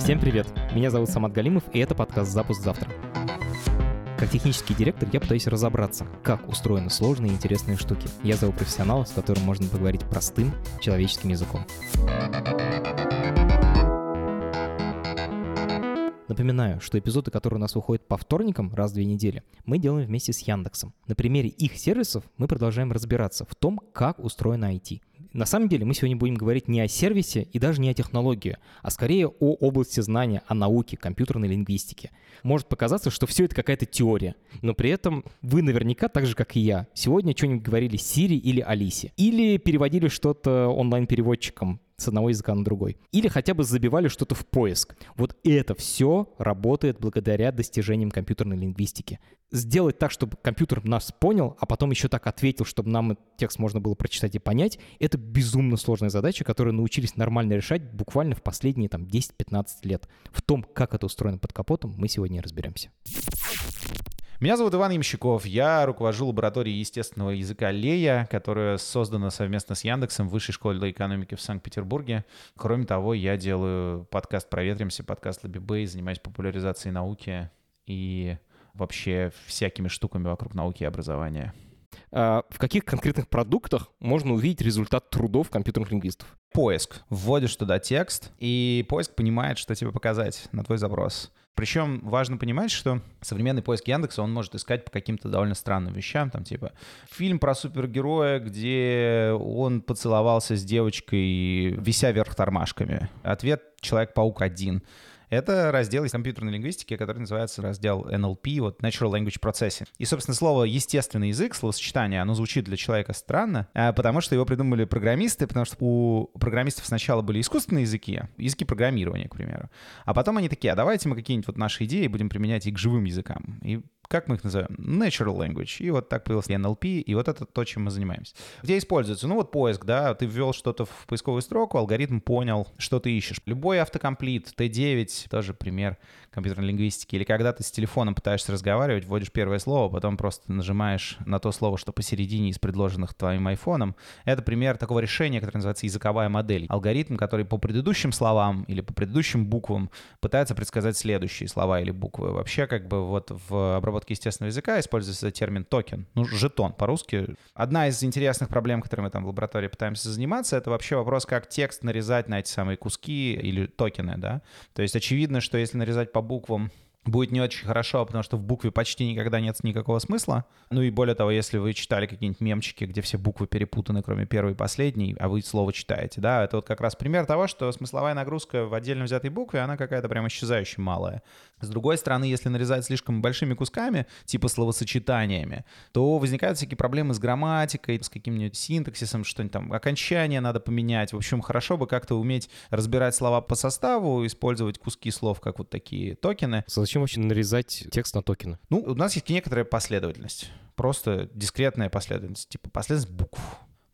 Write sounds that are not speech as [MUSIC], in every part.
Всем привет! Меня зовут Самат Галимов, и это подкаст «Запуск завтра». Как технический директор я пытаюсь разобраться, как устроены сложные и интересные штуки. Я зову профессионала, с которым можно поговорить простым человеческим языком. Напоминаю, что эпизоды, которые у нас выходят по вторникам раз в две недели, мы делаем вместе с Яндексом. На примере их сервисов мы продолжаем разбираться в том, как устроено IT. На самом деле мы сегодня будем говорить не о сервисе и даже не о технологии, а скорее о области знания, о науке, компьютерной лингвистике. Может показаться, что все это какая-то теория, но при этом вы наверняка, так же как и я, сегодня что-нибудь говорили Сири или Алисе. Или переводили что-то онлайн-переводчиком с одного языка на другой. Или хотя бы забивали что-то в поиск. Вот это все работает благодаря достижениям компьютерной лингвистики. Сделать так, чтобы компьютер нас понял, а потом еще так ответил, чтобы нам текст можно было прочитать и понять, это безумно сложная задача, которую научились нормально решать буквально в последние там 10-15 лет. В том, как это устроено под капотом, мы сегодня разберемся. Меня зовут Иван Ямщиков, я руковожу лабораторией естественного языка Лея, которая создана совместно с Яндексом в Высшей школе экономики в Санкт-Петербурге. Кроме того, я делаю подкаст «Проветримся», подкаст «Лобби занимаюсь популяризацией науки и вообще всякими штуками вокруг науки и образования. А в каких конкретных продуктах можно увидеть результат трудов компьютерных лингвистов? Поиск. Вводишь туда текст, и поиск понимает, что тебе показать на твой запрос. Причем важно понимать, что современный поиск Яндекса, он может искать по каким-то довольно странным вещам, там типа фильм про супергероя, где он поцеловался с девочкой, вися вверх тормашками. Ответ «Человек-паук один». Это раздел из компьютерной лингвистики, который называется раздел NLP, вот Natural Language Processing. И, собственно, слово «естественный язык», словосочетание, оно звучит для человека странно, а, потому что его придумали программисты, потому что у программистов сначала были искусственные языки, языки программирования, к примеру. А потом они такие, а давайте мы какие-нибудь вот наши идеи будем применять и к живым языкам. И как мы их называем? Natural language. И вот так появился NLP, и вот это то, чем мы занимаемся. Где используется? Ну вот поиск, да, ты ввел что-то в поисковую строку, алгоритм понял, что ты ищешь. Любой автокомплит, T9, тоже пример компьютерной лингвистики. Или когда ты с телефоном пытаешься разговаривать, вводишь первое слово, потом просто нажимаешь на то слово, что посередине из предложенных твоим айфоном. Это пример такого решения, которое называется языковая модель. Алгоритм, который по предыдущим словам или по предыдущим буквам пытается предсказать следующие слова или буквы. Вообще, как бы вот в обработке разработки естественного языка используется термин токен, ну, жетон по-русски. Одна из интересных проблем, которыми мы там в лаборатории пытаемся заниматься, это вообще вопрос, как текст нарезать на эти самые куски или токены, да. То есть очевидно, что если нарезать по буквам будет не очень хорошо, потому что в букве почти никогда нет никакого смысла. Ну и более того, если вы читали какие-нибудь мемчики, где все буквы перепутаны, кроме первой и последней, а вы слово читаете, да, это вот как раз пример того, что смысловая нагрузка в отдельно взятой букве, она какая-то прям исчезающе малая. С другой стороны, если нарезать слишком большими кусками, типа словосочетаниями, то возникают всякие проблемы с грамматикой, с каким-нибудь синтаксисом, что-нибудь там, окончание надо поменять. В общем, хорошо бы как-то уметь разбирать слова по составу, использовать куски слов, как вот такие токены. Зачем вообще нарезать текст на токены? Ну, у нас есть некоторая последовательность. Просто дискретная последовательность, типа последовательность букв.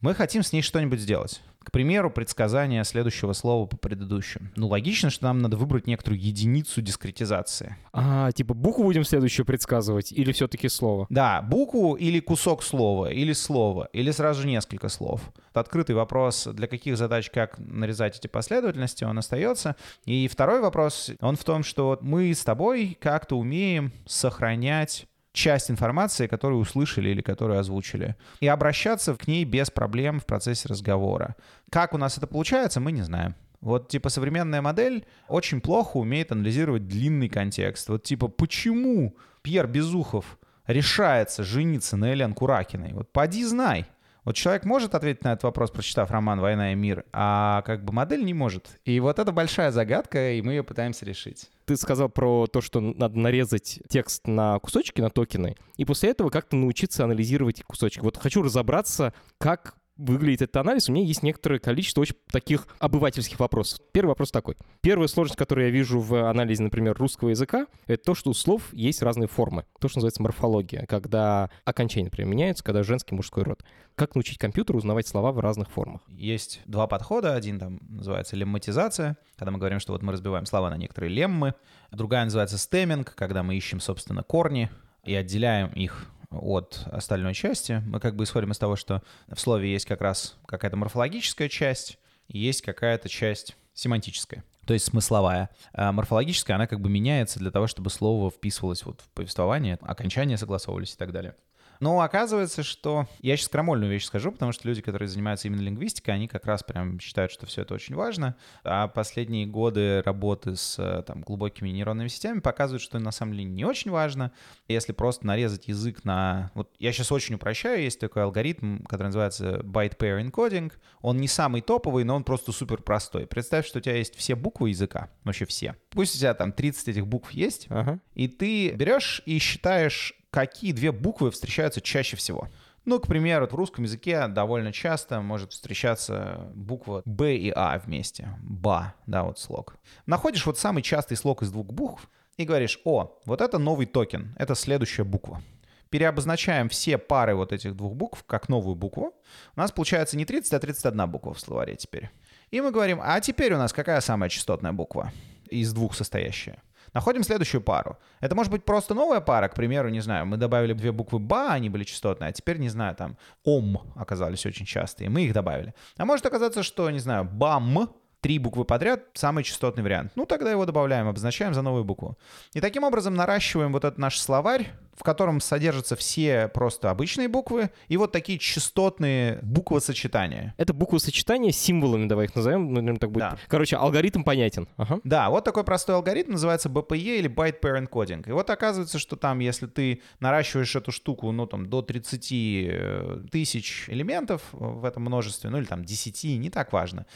Мы хотим с ней что-нибудь сделать. К примеру, предсказание следующего слова по предыдущему. Ну, логично, что нам надо выбрать некоторую единицу дискретизации. А, типа букву будем следующую предсказывать или все-таки слово? Да, букву или кусок слова, или слово, или сразу несколько слов. Это открытый вопрос, для каких задач, как нарезать эти последовательности, он остается. И второй вопрос, он в том, что мы с тобой как-то умеем сохранять часть информации, которую услышали или которую озвучили, и обращаться к ней без проблем в процессе разговора. Как у нас это получается, мы не знаем. Вот, типа, современная модель очень плохо умеет анализировать длинный контекст. Вот, типа, почему Пьер Безухов решается жениться на Элен Куракиной? Вот поди знай. Вот человек может ответить на этот вопрос, прочитав роман «Война и мир», а как бы модель не может. И вот это большая загадка, и мы ее пытаемся решить. Ты сказал про то, что надо нарезать текст на кусочки, на токены, и после этого как-то научиться анализировать кусочки. Вот хочу разобраться, как выглядит этот анализ, у меня есть некоторое количество очень таких обывательских вопросов. Первый вопрос такой. Первая сложность, которую я вижу в анализе, например, русского языка, это то, что у слов есть разные формы. То, что называется морфология, когда окончания, например, меняются, когда женский мужской род. Как научить компьютеру узнавать слова в разных формах? Есть два подхода. Один там называется лемматизация, когда мы говорим, что вот мы разбиваем слова на некоторые леммы. Другая называется стемминг, когда мы ищем, собственно, корни и отделяем их от остальной части. Мы как бы исходим из того, что в слове есть как раз какая-то морфологическая часть, есть какая-то часть семантическая. то есть смысловая. А морфологическая, она как бы меняется для того, чтобы слово вписывалось вот в повествование, окончания согласовывались и так далее. Но оказывается, что... Я сейчас крамольную вещь скажу, потому что люди, которые занимаются именно лингвистикой, они как раз прям считают, что все это очень важно. А последние годы работы с э, там, глубокими нейронными сетями показывают, что на самом деле не очень важно. Если просто нарезать язык на... Вот я сейчас очень упрощаю, есть такой алгоритм, который называется byte pair encoding. Он не самый топовый, но он просто супер простой. Представь, что у тебя есть все буквы языка, вообще все. Пусть у тебя там 30 этих букв есть, ага. и ты берешь и считаешь какие две буквы встречаются чаще всего. Ну, к примеру, в русском языке довольно часто может встречаться буква Б и А вместе. Ба, да, вот слог. Находишь вот самый частый слог из двух букв и говоришь, о, вот это новый токен, это следующая буква. Переобозначаем все пары вот этих двух букв как новую букву. У нас получается не 30, а 31 буква в словаре теперь. И мы говорим, а теперь у нас какая самая частотная буква из двух состоящая? Находим следующую пару. Это может быть просто новая пара, к примеру, не знаю, мы добавили две буквы «ба», они были частотные, а теперь, не знаю, там «ом» оказались очень частые, мы их добавили. А может оказаться, что, не знаю, «бам» три буквы подряд — самый частотный вариант. Ну, тогда его добавляем, обозначаем за новую букву. И таким образом наращиваем вот этот наш словарь, в котором содержатся все просто обычные буквы и вот такие частотные буквосочетания. Это буквосочетания с символами, давай их назовем, наверное, так будет. Да. Короче, алгоритм понятен. Ага. Да, вот такой простой алгоритм называется BPE или Byte Pair Encoding. И вот оказывается, что там, если ты наращиваешь эту штуку, ну, там, до 30 э, тысяч элементов в этом множестве, ну, или там 10, не так важно,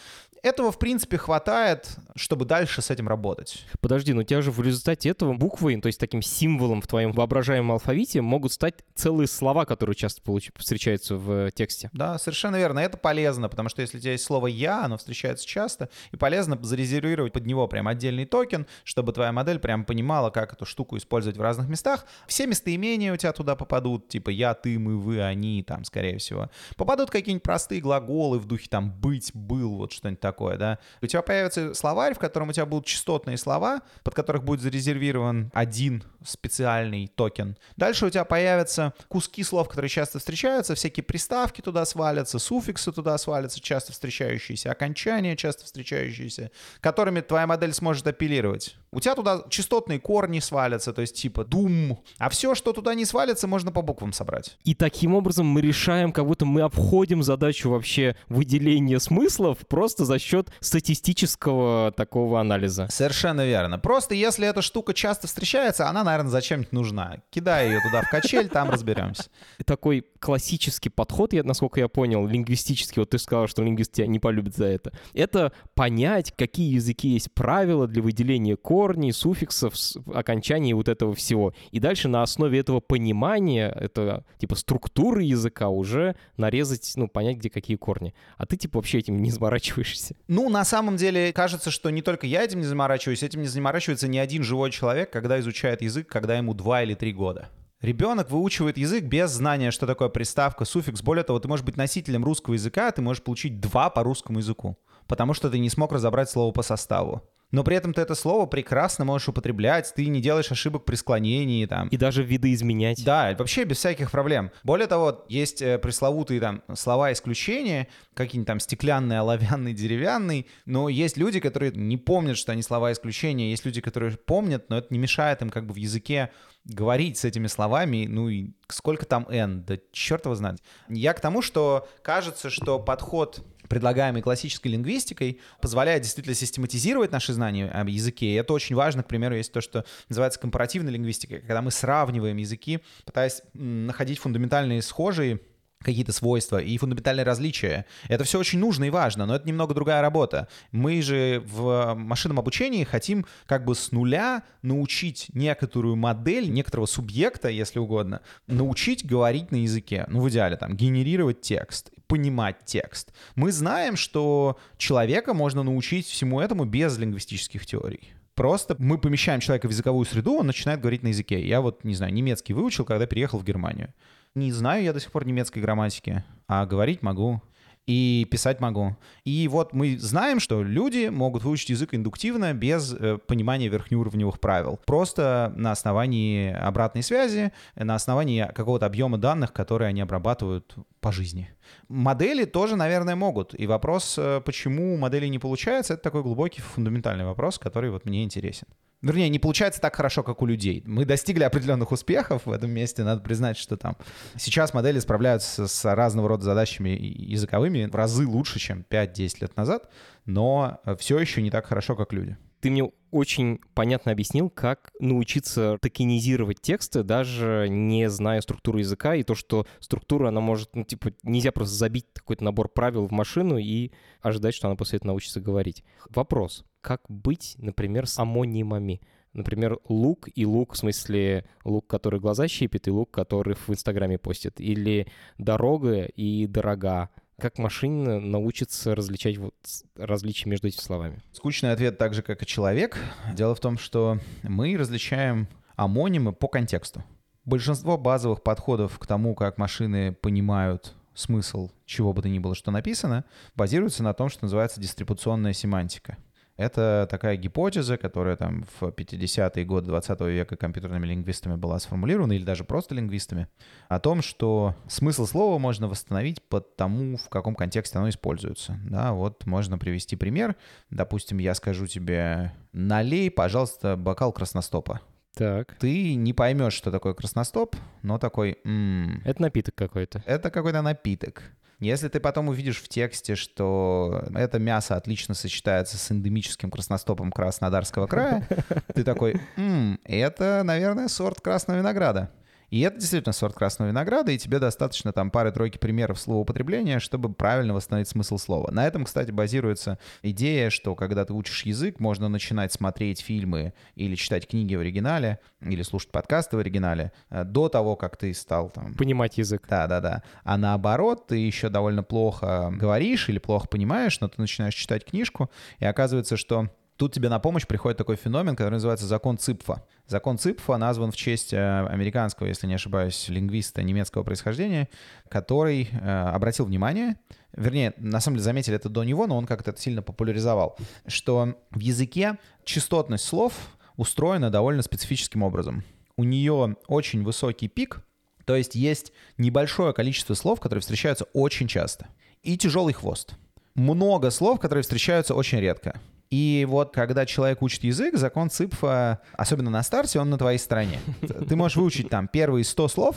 этого, в принципе, хватает, чтобы дальше с этим работать. Подожди, но у тебя же в результате этого буквой, то есть таким символом в твоем воображаемом алфавите могут стать целые слова, которые часто получ... встречаются в тексте. Да, совершенно верно. Это полезно, потому что если у тебя есть слово «я», оно встречается часто, и полезно зарезервировать под него прям отдельный токен, чтобы твоя модель прям понимала, как эту штуку использовать в разных местах. Все местоимения у тебя туда попадут, типа «я», «ты», «мы», «вы», «они», там, скорее всего. Попадут какие-нибудь простые глаголы в духе там «быть», «был», вот что-нибудь такое, да. У тебя появится словарь, в котором у тебя будут частотные слова, под которых будет зарезервирован один специальный токен. Дальше у тебя появятся куски слов, которые часто встречаются, всякие приставки туда свалятся, суффиксы туда свалятся, часто встречающиеся, окончания часто встречающиеся, которыми твоя модель сможет апеллировать. У тебя туда частотные корни свалятся, то есть типа дум, а все, что туда не свалится, можно по буквам собрать. И таким образом мы решаем, как будто мы обходим задачу вообще выделения смыслов просто за счет статистического такого анализа. Совершенно верно. Просто если эта штука часто встречается, она, наверное, зачем-нибудь нужна. Кидай ее туда в качель, там разберемся. Такой классический подход, я, насколько я понял, лингвистический, вот ты сказал, что лингвист тебя не полюбит за это, это понять, какие языки есть правила для выделения корней, суффиксов, окончаний вот этого всего. И дальше на основе этого понимания, это типа структуры языка уже нарезать, ну, понять, где какие корни. А ты типа вообще этим [LAUGHS] не заморачиваешься. Ну, на самом деле, кажется, что не только я этим не заморачиваюсь, этим не заморачивается ни один живой человек, когда изучает язык, когда ему два или три года. Ребенок выучивает язык без знания, что такое приставка, суффикс. Более того, ты можешь быть носителем русского языка, а ты можешь получить два по русскому языку, потому что ты не смог разобрать слово по составу но при этом ты это слово прекрасно можешь употреблять, ты не делаешь ошибок при склонении там. И даже виды изменять. Да, вообще без всяких проблем. Более того, есть э, пресловутые там слова исключения, какие-нибудь там стеклянный, оловянный, деревянный, но есть люди, которые не помнят, что они слова исключения, есть люди, которые помнят, но это не мешает им как бы в языке говорить с этими словами, ну и сколько там n, да черт его знает. Я к тому, что кажется, что подход предлагаемый классической лингвистикой, позволяет действительно систематизировать наши знания об языке. И это очень важно. К примеру, есть то, что называется компаративной лингвистикой, когда мы сравниваем языки, пытаясь находить фундаментальные схожие какие-то свойства и фундаментальные различия. Это все очень нужно и важно, но это немного другая работа. Мы же в машинном обучении хотим как бы с нуля научить некоторую модель, некоторого субъекта, если угодно, научить говорить на языке. Ну, в идеале, там, генерировать текст, понимать текст. Мы знаем, что человека можно научить всему этому без лингвистических теорий. Просто мы помещаем человека в языковую среду, он начинает говорить на языке. Я вот, не знаю, немецкий выучил, когда переехал в Германию. Не знаю я до сих пор немецкой грамматики, а говорить могу и писать могу. И вот мы знаем, что люди могут выучить язык индуктивно без э, понимания верхнеуровневых правил. Просто на основании обратной связи, на основании какого-то объема данных, которые они обрабатывают по жизни. Модели тоже, наверное, могут. И вопрос, э, почему у моделей не получается, это такой глубокий, фундаментальный вопрос, который вот мне интересен. Вернее, не получается так хорошо, как у людей. Мы достигли определенных успехов в этом месте. Надо признать, что там сейчас модели справляются с разного рода задачами языковыми в разы лучше, чем 5-10 лет назад, но э, все еще не так хорошо, как люди. Ты мне очень понятно объяснил, как научиться токенизировать тексты, даже не зная структуру языка, и то, что структура, она может, ну, типа, нельзя просто забить какой-то набор правил в машину и ожидать, что она после этого научится говорить. Вопрос. Как быть, например, с амонимами? Например, лук и лук, в смысле лук, который глаза щипит, и лук, который в Инстаграме постит. Или дорога и дорога. Как машина научится различать вот различия между этими словами? Скучный ответ так же, как и человек. Дело в том, что мы различаем амонимы по контексту. Большинство базовых подходов к тому, как машины понимают смысл чего бы то ни было, что написано, базируется на том, что называется дистрибуционная семантика — это такая гипотеза, которая там в 50-е годы 20 века компьютерными лингвистами была сформулирована, или даже просто лингвистами, о том, что смысл слова можно восстановить по тому, в каком контексте оно используется. Да, вот можно привести пример. Допустим, я скажу тебе, налей, пожалуйста, бокал красностопа. Так. Ты не поймешь, что такое красностоп, но такой... М-м, это напиток какой-то. Это какой-то напиток. Если ты потом увидишь в тексте, что это мясо отлично сочетается с эндемическим красностопом Краснодарского края, ты такой, «М, это, наверное, сорт красного винограда. И это действительно сорт красного винограда, и тебе достаточно там пары-тройки примеров словоупотребления, чтобы правильно восстановить смысл слова. На этом, кстати, базируется идея, что когда ты учишь язык, можно начинать смотреть фильмы или читать книги в оригинале, или слушать подкасты в оригинале э, до того, как ты стал там... Понимать язык. Да-да-да. А наоборот, ты еще довольно плохо говоришь или плохо понимаешь, но ты начинаешь читать книжку, и оказывается, что Тут тебе на помощь приходит такой феномен, который называется закон Ципфа. Закон Ципфа назван в честь э, американского, если не ошибаюсь, лингвиста немецкого происхождения, который э, обратил внимание, вернее, на самом деле заметили это до него, но он как-то это сильно популяризовал, что в языке частотность слов устроена довольно специфическим образом. У нее очень высокий пик, то есть есть небольшое количество слов, которые встречаются очень часто, и тяжелый хвост. Много слов, которые встречаются очень редко. И вот когда человек учит язык, закон Ципфа, особенно на старте, он на твоей стороне. Ты можешь выучить там первые 100 слов,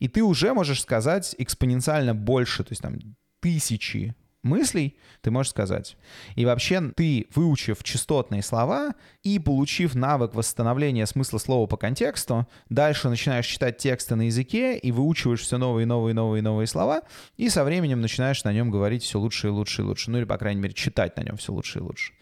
и ты уже можешь сказать экспоненциально больше, то есть там тысячи мыслей ты можешь сказать. И вообще ты, выучив частотные слова и получив навык восстановления смысла слова по контексту, дальше начинаешь читать тексты на языке и выучиваешь все новые, новые, новые, новые слова, и со временем начинаешь на нем говорить все лучше и лучше и лучше. Ну или, по крайней мере, читать на нем все лучше и лучше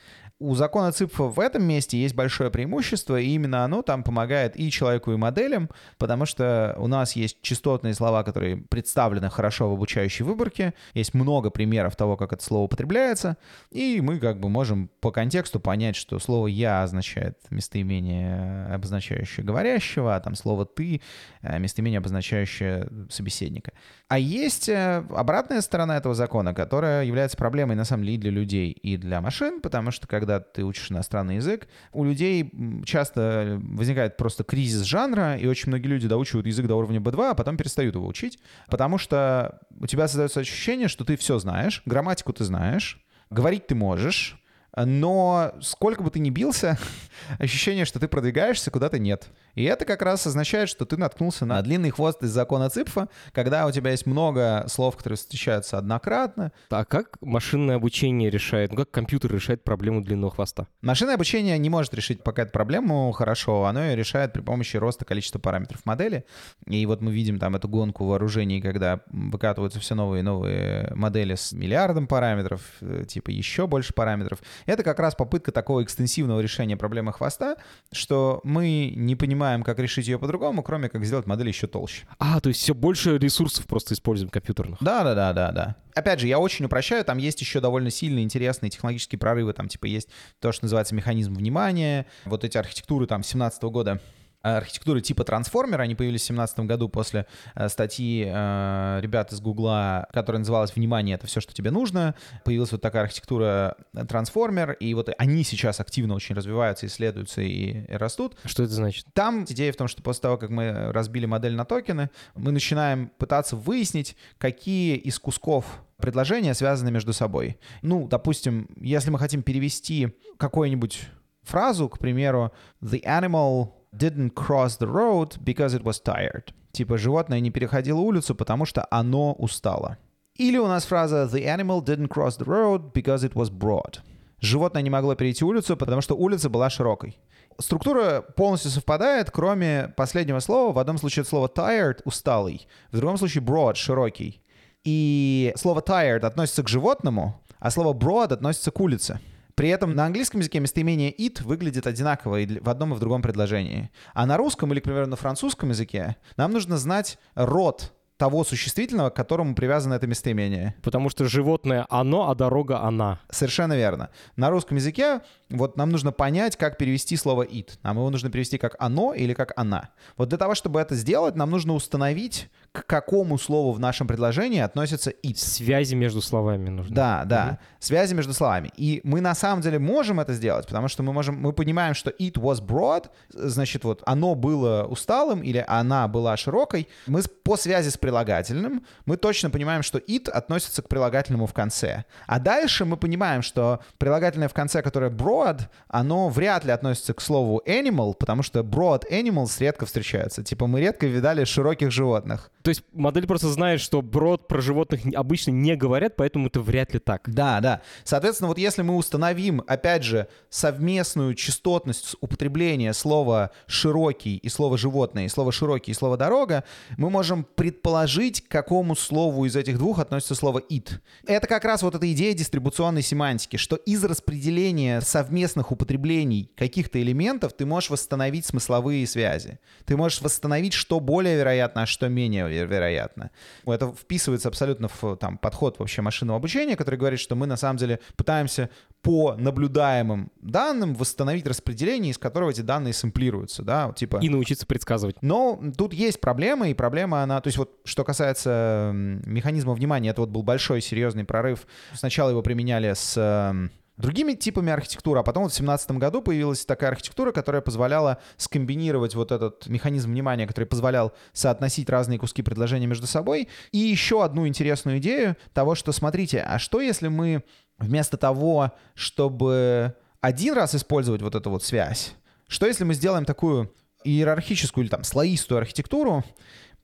у закона Ципфа в этом месте есть большое преимущество, и именно оно там помогает и человеку, и моделям, потому что у нас есть частотные слова, которые представлены хорошо в обучающей выборке, есть много примеров того, как это слово употребляется, и мы как бы можем по контексту понять, что слово «я» означает местоимение, обозначающее говорящего, а там слово «ты» — местоимение, обозначающее собеседника. А есть э, обратная сторона этого закона, которая является проблемой на самом деле и для людей, и для машин, потому что когда ты учишь иностранный язык, у людей часто возникает просто кризис жанра, и очень многие люди доучивают язык до уровня B2, а потом перестают его учить, потому что у тебя создается ощущение, что ты все знаешь, грамматику ты знаешь, говорить ты можешь, но сколько бы ты ни бился, [LAUGHS] ощущение, что ты продвигаешься, куда-то нет. И это как раз означает, что ты наткнулся на длинный хвост из закона Ципфа, когда у тебя есть много слов, которые встречаются однократно. А как машинное обучение решает, ну как компьютер решает проблему длинного хвоста? Машинное обучение не может решить пока эту проблему хорошо, оно ее решает при помощи роста количества параметров модели. И вот мы видим там эту гонку вооружений, когда выкатываются все новые и новые модели с миллиардом параметров, э, типа еще больше параметров. Это как раз попытка такого экстенсивного решения проблемы хвоста, что мы не понимаем, как решить ее по-другому, кроме как сделать модель еще толще. А, то есть все больше ресурсов просто используем компьютерных. Да, да, да, да, да. Опять же, я очень упрощаю, там есть еще довольно сильные, интересные технологические прорывы, там типа есть то, что называется механизм внимания, вот эти архитектуры там 17 года архитектуры типа трансформера. Они появились в 2017 году после э, статьи э, ребят из Гугла, которая называлась «Внимание, это все, что тебе нужно». Появилась вот такая архитектура э, трансформер, и вот они сейчас активно очень развиваются, исследуются и, и растут. Что это значит? Там идея в том, что после того, как мы разбили модель на токены, мы начинаем пытаться выяснить, какие из кусков предложения связаны между собой. Ну, допустим, если мы хотим перевести какую-нибудь фразу, к примеру, «The animal didn't cross the road because it was tired». Типа животное не переходило улицу, потому что оно устало. Или у нас фраза «The animal didn't cross the road because it was broad». Животное не могло перейти улицу, потому что улица была широкой. Структура полностью совпадает, кроме последнего слова. В одном случае это слово tired — усталый, в другом случае broad — широкий. И слово tired относится к животному, а слово broad относится к улице. При этом на английском языке местоимение it выглядит одинаково и в одном и в другом предложении. А на русском или, к примеру, на французском языке нам нужно знать род того существительного, к которому привязано это местоимение. Потому что животное оно, а дорога она. Совершенно верно. На русском языке вот нам нужно понять, как перевести слово it. Нам его нужно перевести как оно или как она. Вот для того, чтобы это сделать, нам нужно установить, к какому слову в нашем предложении относится it. Связи между словами нужны. Да, да. Угу. Связи между словами. И мы на самом деле можем это сделать, потому что мы можем, мы понимаем, что it was broad, значит, вот оно было усталым или она была широкой. Мы по связи с прилагательным, мы точно понимаем, что it относится к прилагательному в конце. А дальше мы понимаем, что прилагательное в конце, которое broad, оно вряд ли относится к слову animal, потому что broad animals редко встречаются. Типа мы редко видали широких животных. То есть модель просто знает, что broad про животных обычно не говорят, поэтому это вряд ли так. Да, да. Соответственно, вот если мы установим, опять же, совместную частотность употребления слова «широкий» и слова «животное», и слова «широкий» и слова «дорога», мы можем предположить, к какому слову из этих двух относится слово «it». Это как раз вот эта идея дистрибуционной семантики, что из распределения совместных употреблений каких-то элементов ты можешь восстановить смысловые связи. Ты можешь восстановить, что более вероятно, а что менее вероятно. Это вписывается абсолютно в там, подход вообще машинного обучения, который говорит, что мы на самом деле пытаемся по наблюдаемым данным восстановить распределение, из которого эти данные сэмплируются, да, типа... И научиться предсказывать. Но тут есть проблема, и проблема она... То есть вот что касается механизма внимания, это вот был большой серьезный прорыв. Сначала его применяли с другими типами архитектуры, а потом вот в 2017 году появилась такая архитектура, которая позволяла скомбинировать вот этот механизм внимания, который позволял соотносить разные куски предложения между собой. И еще одну интересную идею того, что, смотрите, а что если мы вместо того, чтобы один раз использовать вот эту вот связь, что если мы сделаем такую иерархическую или там слоистую архитектуру,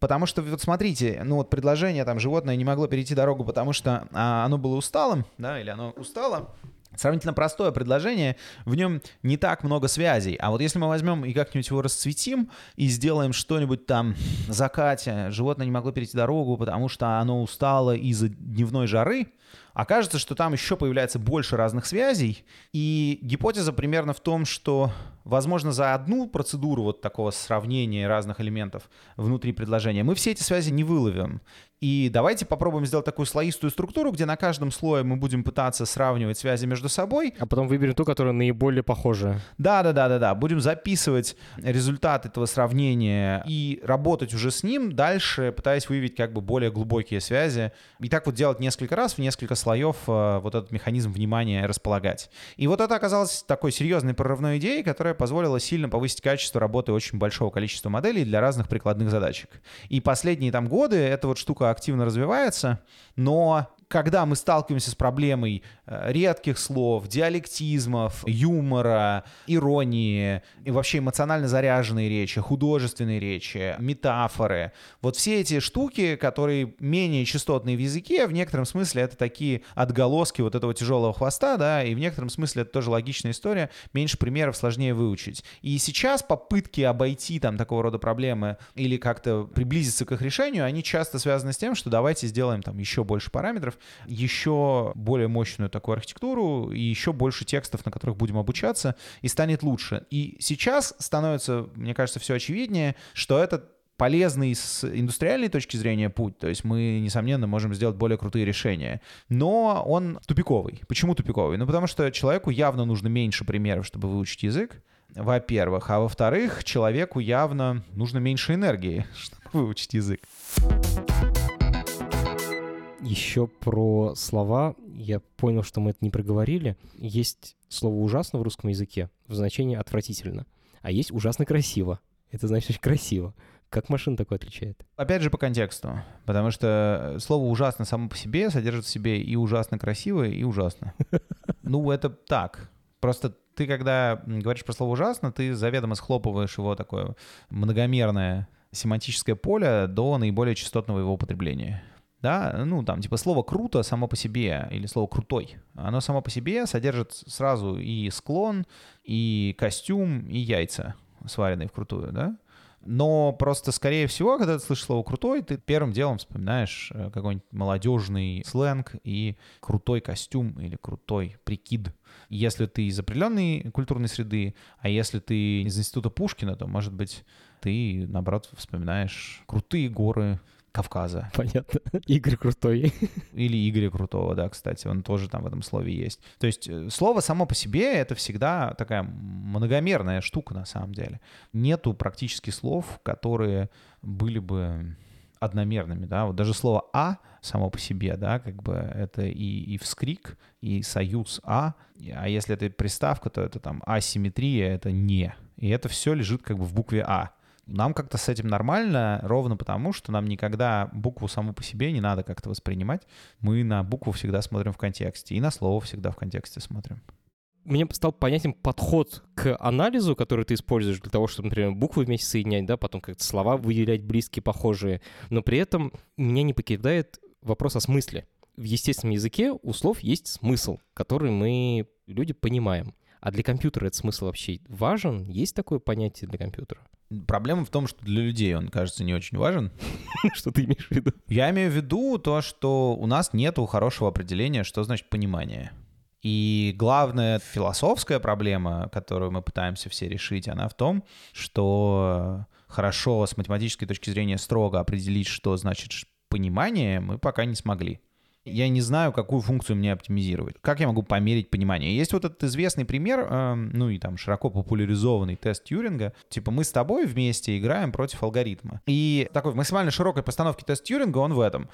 Потому что, вот смотрите, ну вот предложение, там, животное не могло перейти дорогу, потому что а, оно было усталым, да, или оно устало, Сравнительно простое предложение, в нем не так много связей. А вот если мы возьмем и как-нибудь его расцветим и сделаем что-нибудь там закате, животное не могло перейти дорогу, потому что оно устало из-за дневной жары, окажется, что там еще появляется больше разных связей. И гипотеза примерно в том, что, возможно, за одну процедуру вот такого сравнения разных элементов внутри предложения мы все эти связи не выловим. И давайте попробуем сделать такую слоистую структуру, где на каждом слое мы будем пытаться сравнивать связи между собой. А потом выберем ту, которая наиболее похожа. Да, да, да, да, да. Будем записывать результат этого сравнения и работать уже с ним дальше, пытаясь выявить как бы более глубокие связи. И так вот делать несколько раз в несколько слоев э, вот этот механизм внимания располагать. И вот это оказалось такой серьезной прорывной идеей, которая позволила сильно повысить качество работы очень большого количества моделей для разных прикладных задачек. И последние там годы эта вот штука активно развивается, но когда мы сталкиваемся с проблемой э, редких слов, диалектизмов, юмора, иронии и вообще эмоционально заряженной речи, художественной речи, метафоры, вот все эти штуки, которые менее частотные в языке, в некотором смысле это такие отголоски вот этого тяжелого хвоста, да, и в некотором смысле это тоже логичная история, меньше примеров сложнее выучить. И сейчас попытки обойти там такого рода проблемы или как-то приблизиться к их решению, они часто связаны с тем, что давайте сделаем там еще больше параметров, параметров, еще более мощную такую архитектуру и еще больше текстов, на которых будем обучаться, и станет лучше. И сейчас становится, мне кажется, все очевиднее, что это полезный с индустриальной точки зрения путь, то есть мы, несомненно, можем сделать более крутые решения, но он тупиковый. Почему тупиковый? Ну, потому что человеку явно нужно меньше примеров, чтобы выучить язык, во-первых. А во-вторых, человеку явно нужно меньше энергии, [LAUGHS] чтобы выучить язык. Еще про слова. Я понял, что мы это не проговорили. Есть слово «ужасно» в русском языке в значении «отвратительно». А есть «ужасно красиво». Это значит очень красиво. Как машина такое отличает? Опять же по контексту, потому что слово «ужасно» само по себе содержит в себе и ужасно красиво, и ужасно. [LAUGHS] Ну, это так. Просто ты, когда говоришь про слово «ужасно», ты заведомо схлопываешь его такое многомерное семантическое поле до наиболее частотного его употребления. Да, ну там типа слово «круто» само по себе или слово «крутой», оно само по себе содержит сразу и склон, и костюм, и яйца, сваренные вкрутую, да? Но просто, скорее всего, когда ты слышишь слово «крутой», ты первым делом вспоминаешь э, какой-нибудь молодежный сленг и крутой костюм или крутой прикид. Если ты из определенной культурной среды, а если ты из института Пушкина, то, может быть, ты, наоборот, вспоминаешь крутые горы, Кавказа. Понятно. [LAUGHS] Игорь Крутой. Или Игоря Крутого, да, кстати, он тоже там в этом слове есть. То есть э, слово само по себе — это всегда такая многомерная штука на самом деле. Нету практически слов, которые были бы одномерными, да, вот даже слово «а» само по себе, да, как бы это и, и вскрик, и союз «а», а если это приставка, то это там асимметрия, это «не», и это все лежит как бы в букве «а». Нам как-то с этим нормально, ровно потому, что нам никогда букву саму по себе не надо как-то воспринимать. Мы на букву всегда смотрим в контексте, и на слово всегда в контексте смотрим. Мне стал понятен подход к анализу, который ты используешь для того, чтобы, например, буквы вместе соединять, да, потом как-то слова выделять близкие, похожие. Но при этом меня не покидает вопрос о смысле. В естественном языке у слов есть смысл, который мы, люди, понимаем. А для компьютера этот смысл вообще важен? Есть такое понятие для компьютера? Проблема в том, что для людей он, кажется, не очень важен. [LAUGHS] Что ты имеешь в виду? Я имею в виду то, что у нас нет хорошего определения, что значит понимание. И главная философская проблема, которую мы пытаемся все решить, она в том, что хорошо с математической точки зрения строго определить, что значит понимание, мы пока не смогли я не знаю, какую функцию мне оптимизировать. Как я могу померить понимание? Есть вот этот известный пример, э, ну и там широко популяризованный тест Тьюринга. Типа мы с тобой вместе играем против алгоритма. И такой в максимально широкой постановке тест Тьюринга он в этом.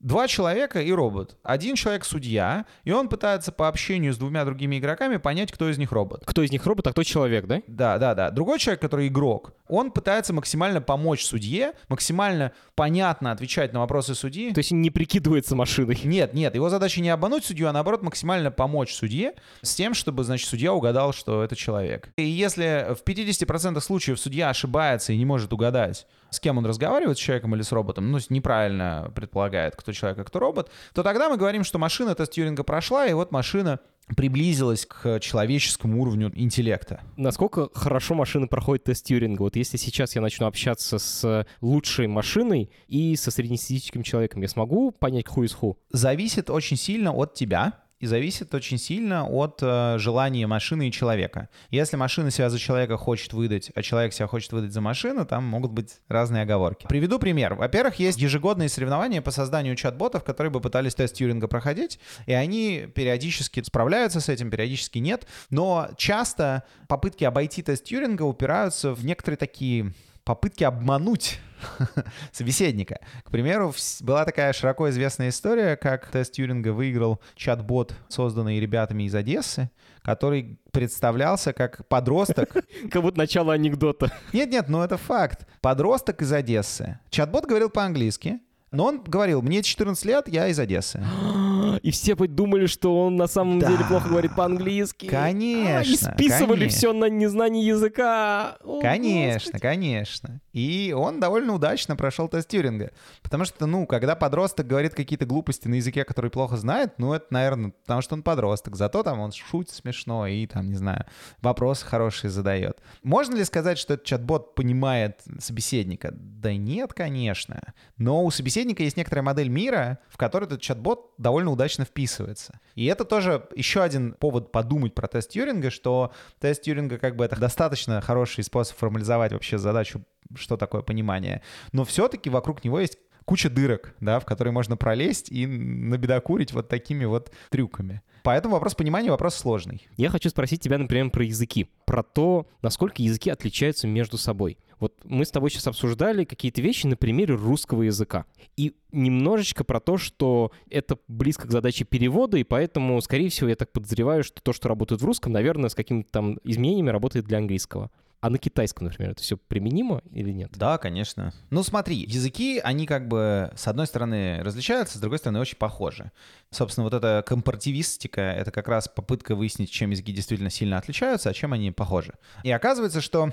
Два человека и робот. Один человек судья, и он пытается по общению с двумя другими игроками понять, кто из них робот. Кто из них робот, а кто человек, да? Да, да, да. Другой человек, который игрок, он пытается максимально помочь судье, максимально понятно отвечать на вопросы судьи. То есть не прикидывается машиной? Нет, нет. Его задача не обмануть судью, а наоборот максимально помочь судье с тем, чтобы, значит, судья угадал, что это человек. И если в 50% случаев судья ошибается и не может угадать, с кем он разговаривает, с человеком или с роботом, ну, неправильно предполагает, кто человек, а кто робот, то тогда мы говорим, что машина тест Тьюринга прошла, и вот машина приблизилась к человеческому уровню интеллекта. Насколько хорошо машина проходит тест Тьюринга? Вот если сейчас я начну общаться с лучшей машиной и со среднестатистическим человеком, я смогу понять who is who? Зависит очень сильно от тебя и зависит очень сильно от э, желания машины и человека. Если машина себя за человека хочет выдать, а человек себя хочет выдать за машину, там могут быть разные оговорки. Приведу пример. Во-первых, есть ежегодные соревнования по созданию чат-ботов, которые бы пытались тест Тьюринга проходить, и они периодически справляются с этим, периодически нет. Но часто попытки обойти тест Тьюринга упираются в некоторые такие попытки обмануть [LAUGHS] собеседника. К примеру, была такая широко известная история, как тест Тьюринга выиграл чат-бот, созданный ребятами из Одессы, который представлялся как подросток. [LAUGHS] Как будто начало анекдота. [LAUGHS] Нет-нет, ну это факт. Подросток из Одессы. Чат-бот говорил по-английски, но он говорил, мне 14 лет, я из Одессы. [GASPS] И все думали, что он на самом да. деле плохо говорит по-английски. Конечно. А, и списывали конечно. все на незнание языка. О, конечно, Господи. конечно. И он довольно удачно прошел тест Тьюринга. Потому что, ну, когда подросток говорит какие-то глупости на языке, который плохо знает, ну, это, наверное, потому что он подросток. Зато там он шутит смешно и, там, не знаю, вопросы хорошие задает. Можно ли сказать, что этот чат-бот понимает собеседника? Да нет, конечно. Но у собеседника есть некоторая модель мира, в которой этот чат-бот довольно удачно вписывается. И это тоже еще один повод подумать про тест Тьюринга, что тест Тьюринга как бы это достаточно хороший способ формализовать вообще задачу что такое понимание. Но все-таки вокруг него есть куча дырок, да, в которые можно пролезть и набедокурить вот такими вот трюками. Поэтому вопрос понимания — вопрос сложный. Я хочу спросить тебя, например, про языки. Про то, насколько языки отличаются между собой. Вот мы с тобой сейчас обсуждали какие-то вещи на примере русского языка. И немножечко про то, что это близко к задаче перевода, и поэтому, скорее всего, я так подозреваю, что то, что работает в русском, наверное, с какими-то там изменениями работает для английского. А на китайском, например, это все применимо или нет? Да, конечно. Ну смотри, языки, они как бы с одной стороны различаются, с другой стороны очень похожи. Собственно, вот эта компаративистика — это как раз попытка выяснить, чем языки действительно сильно отличаются, а чем они похожи. И оказывается, что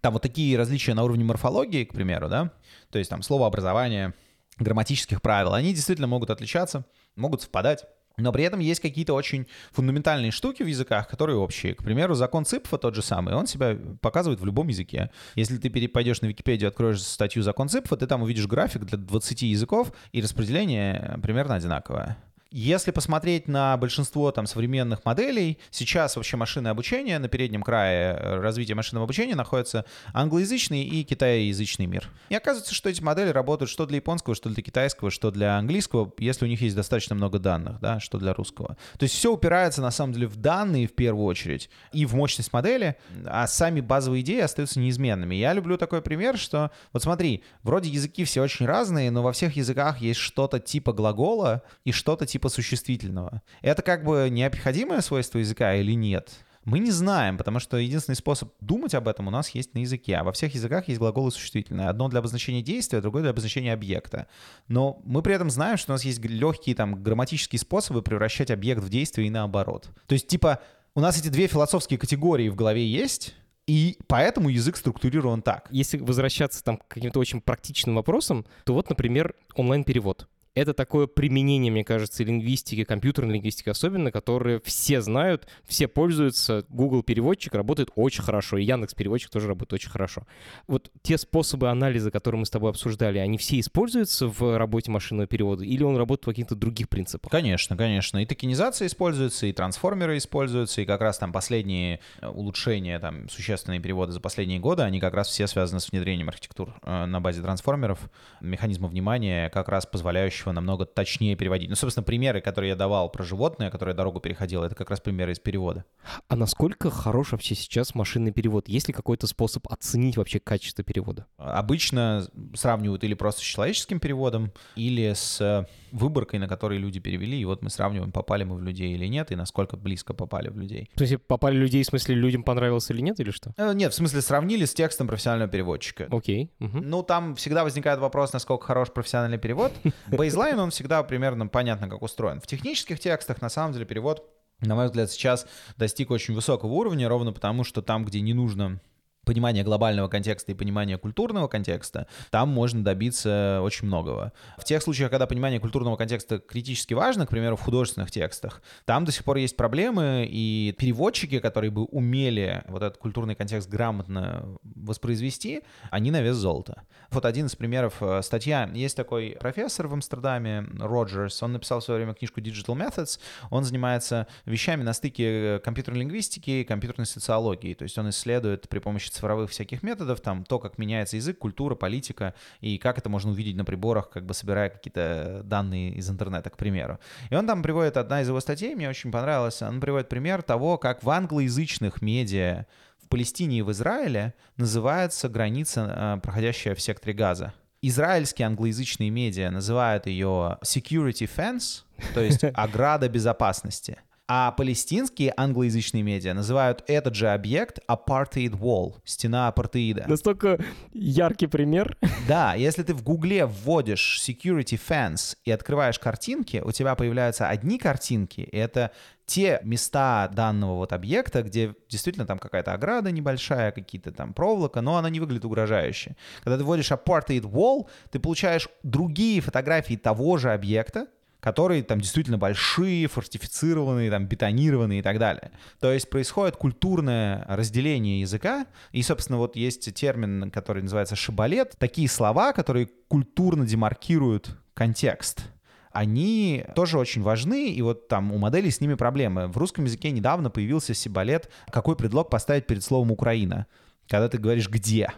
там вот такие различия на уровне морфологии, к примеру, да, то есть там словообразование, грамматических правил, они действительно могут отличаться, могут совпадать. Но при этом есть какие-то очень фундаментальные штуки в языках, которые общие. К примеру, закон Ципфа тот же самый, он себя показывает в любом языке. Если ты пойдешь на Википедию, откроешь статью закон Ципфа, ты там увидишь график для 20 языков, и распределение примерно одинаковое. Если посмотреть на большинство там современных моделей, сейчас вообще машинное обучение, на переднем крае э, развития машинного обучения находится англоязычный и китаеязычный мир. И оказывается, что эти модели работают что для японского, что для китайского, что для английского, если у них есть достаточно много данных, да, что для русского. То есть все упирается на самом деле в данные в первую очередь и в мощность модели, а сами базовые идеи остаются неизменными. Я люблю такой пример, что вот смотри, вроде языки все очень разные, но во всех языках есть что-то типа глагола и что-то типа типа существительного. Это как бы необходимое свойство языка или нет? Мы не знаем, потому что единственный способ думать об этом у нас есть на языке. А во всех языках есть глаголы существительные. Одно для обозначения действия, другое для обозначения объекта. Но мы при этом знаем, что у нас есть легкие там грамматические способы превращать объект в действие и наоборот. То есть типа у нас эти две философские категории в голове есть, и поэтому язык структурирован так. Если возвращаться там к каким-то очень практичным вопросам, то вот, например, онлайн-перевод это такое применение, мне кажется, лингвистики, компьютерной лингвистики особенно, которые все знают, все пользуются. Google переводчик работает очень хорошо, и Яндекс переводчик тоже работает очень хорошо. Вот те способы анализа, которые мы с тобой обсуждали, они все используются в работе машинного перевода, или он работает по каким-то других принципах? Конечно, конечно. И токенизация используется, и трансформеры используются, и как раз там последние э, улучшения, там существенные переводы за последние годы, они как раз все связаны с внедрением архитектур э, на базе трансформеров, механизма внимания, как раз позволяющего будущего намного точнее переводить. Ну, собственно, примеры, которые я давал про животное, которое дорогу переходило, это как раз примеры из перевода. А насколько хорош вообще сейчас машинный перевод? Есть ли какой-то способ оценить вообще качество перевода? Обычно сравнивают или просто с человеческим переводом, или с выборкой, на которой люди перевели, и вот мы сравниваем, попали мы в людей или нет, и насколько близко попали в людей. То есть попали людей, в смысле, людям понравилось или нет, или что? Э, нет, в смысле, сравнили с текстом профессионального переводчика. Окей. Угу. Ну, там всегда возникает вопрос, насколько хорош профессиональный перевод. [LAUGHS] Бейзлайн, он всегда примерно понятно, как устроен. В технических текстах, на самом деле, перевод на мой взгляд, сейчас достиг очень высокого уровня, ровно потому, что там, где не нужно понимание глобального контекста и понимание культурного контекста, там можно добиться очень многого. В тех случаях, когда понимание культурного контекста критически важно, к примеру, в художественных текстах, там до сих пор есть проблемы, и переводчики, которые бы умели вот этот культурный контекст грамотно воспроизвести, они на вес золота. Вот один из примеров э, статья. Есть такой профессор в Амстердаме, Роджерс, он написал в свое время книжку Digital Methods, он занимается вещами на стыке компьютерной лингвистики и компьютерной социологии, то есть он исследует при помощи цифровых всяких методов, там то, как меняется язык, культура, политика, и как это можно увидеть на приборах, как бы собирая какие-то данные из интернета, к примеру. И он там приводит, одна из его статей, мне очень понравилась, он приводит пример того, как в англоязычных медиа в Палестине и в Израиле называется граница, э, проходящая в секторе Газа. Израильские англоязычные медиа называют ее security fence, то есть [LAUGHS] ограда безопасности. А палестинские англоязычные медиа называют этот же объект apartheid wall, стена апартеида. Настолько яркий пример. Да, если ты в гугле вводишь security fence и открываешь картинки, у тебя появляются одни картинки, и это те места данного вот объекта, где действительно там какая-то ограда небольшая, какие-то там проволока, но она не выглядит угрожающе. Когда ты вводишь apartheid wall, ты получаешь другие фотографии того же объекта, которые там действительно большие, фортифицированные, там бетонированные и так далее. То есть происходит культурное разделение языка, и, собственно, вот есть термин, который называется шибалет, такие слова, которые культурно демаркируют контекст. Они тоже очень важны, и вот там у моделей с ними проблемы. В русском языке недавно появился сибалет, какой предлог поставить перед словом «Украина», когда ты говоришь «где»,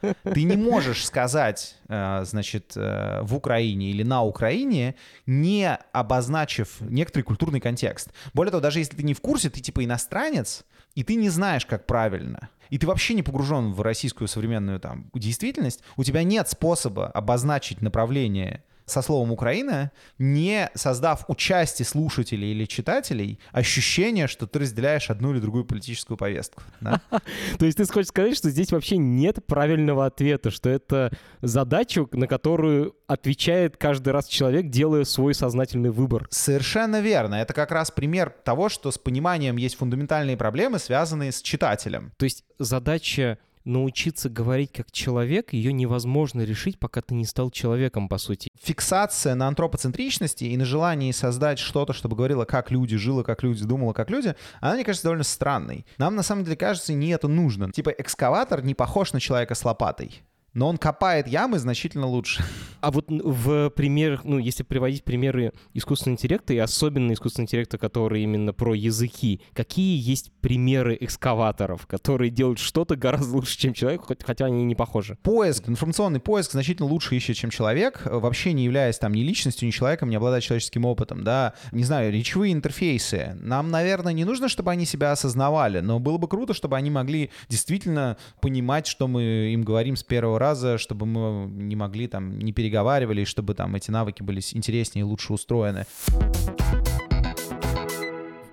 Ты не можешь сказать, э, значит, э, в Украине или на Украине, не обозначив некоторый культурный контекст. Более того, даже если ты не в курсе, ты типа иностранец, и ты не знаешь, как правильно, и ты вообще не погружен в российскую современную там действительность, у тебя нет способа обозначить направление со словом «Украина», не создав у части слушателей или читателей ощущение, что ты разделяешь одну или другую политическую повестку. [LAUGHS] То есть ты хочешь сказать, что здесь вообще нет правильного ответа, что это задача, на которую отвечает каждый раз человек, делая свой сознательный выбор. Совершенно верно. Это как раз пример того, что с пониманием есть фундаментальные проблемы, связанные с читателем. То есть задача научиться говорить как человек, ее невозможно решить, пока ты не стал человеком, по сути. Фиксация на антропоцентричности и на желании создать что-то, чтобы говорило, как люди, жило, как люди, думало, как люди, она, мне кажется, довольно странной. Нам, на самом деле, кажется, не это нужно. Типа экскаватор не похож на человека с лопатой но он копает ямы значительно лучше. А вот в примерах, ну, если приводить примеры искусственного интеллекта, и особенно искусственного интеллекта, который именно про языки, какие есть примеры экскаваторов, которые делают что-то гораздо лучше, чем человек, хотя они не похожи? Поиск, информационный поиск значительно лучше ищет, чем человек, вообще не являясь там ни личностью, ни человеком, не обладая человеческим опытом, да, не знаю, речевые интерфейсы. Нам, наверное, не нужно, чтобы они себя осознавали, но было бы круто, чтобы они могли действительно понимать, что мы им говорим с первого раза, чтобы мы не могли там, не переговаривали, чтобы там эти навыки были интереснее и лучше устроены.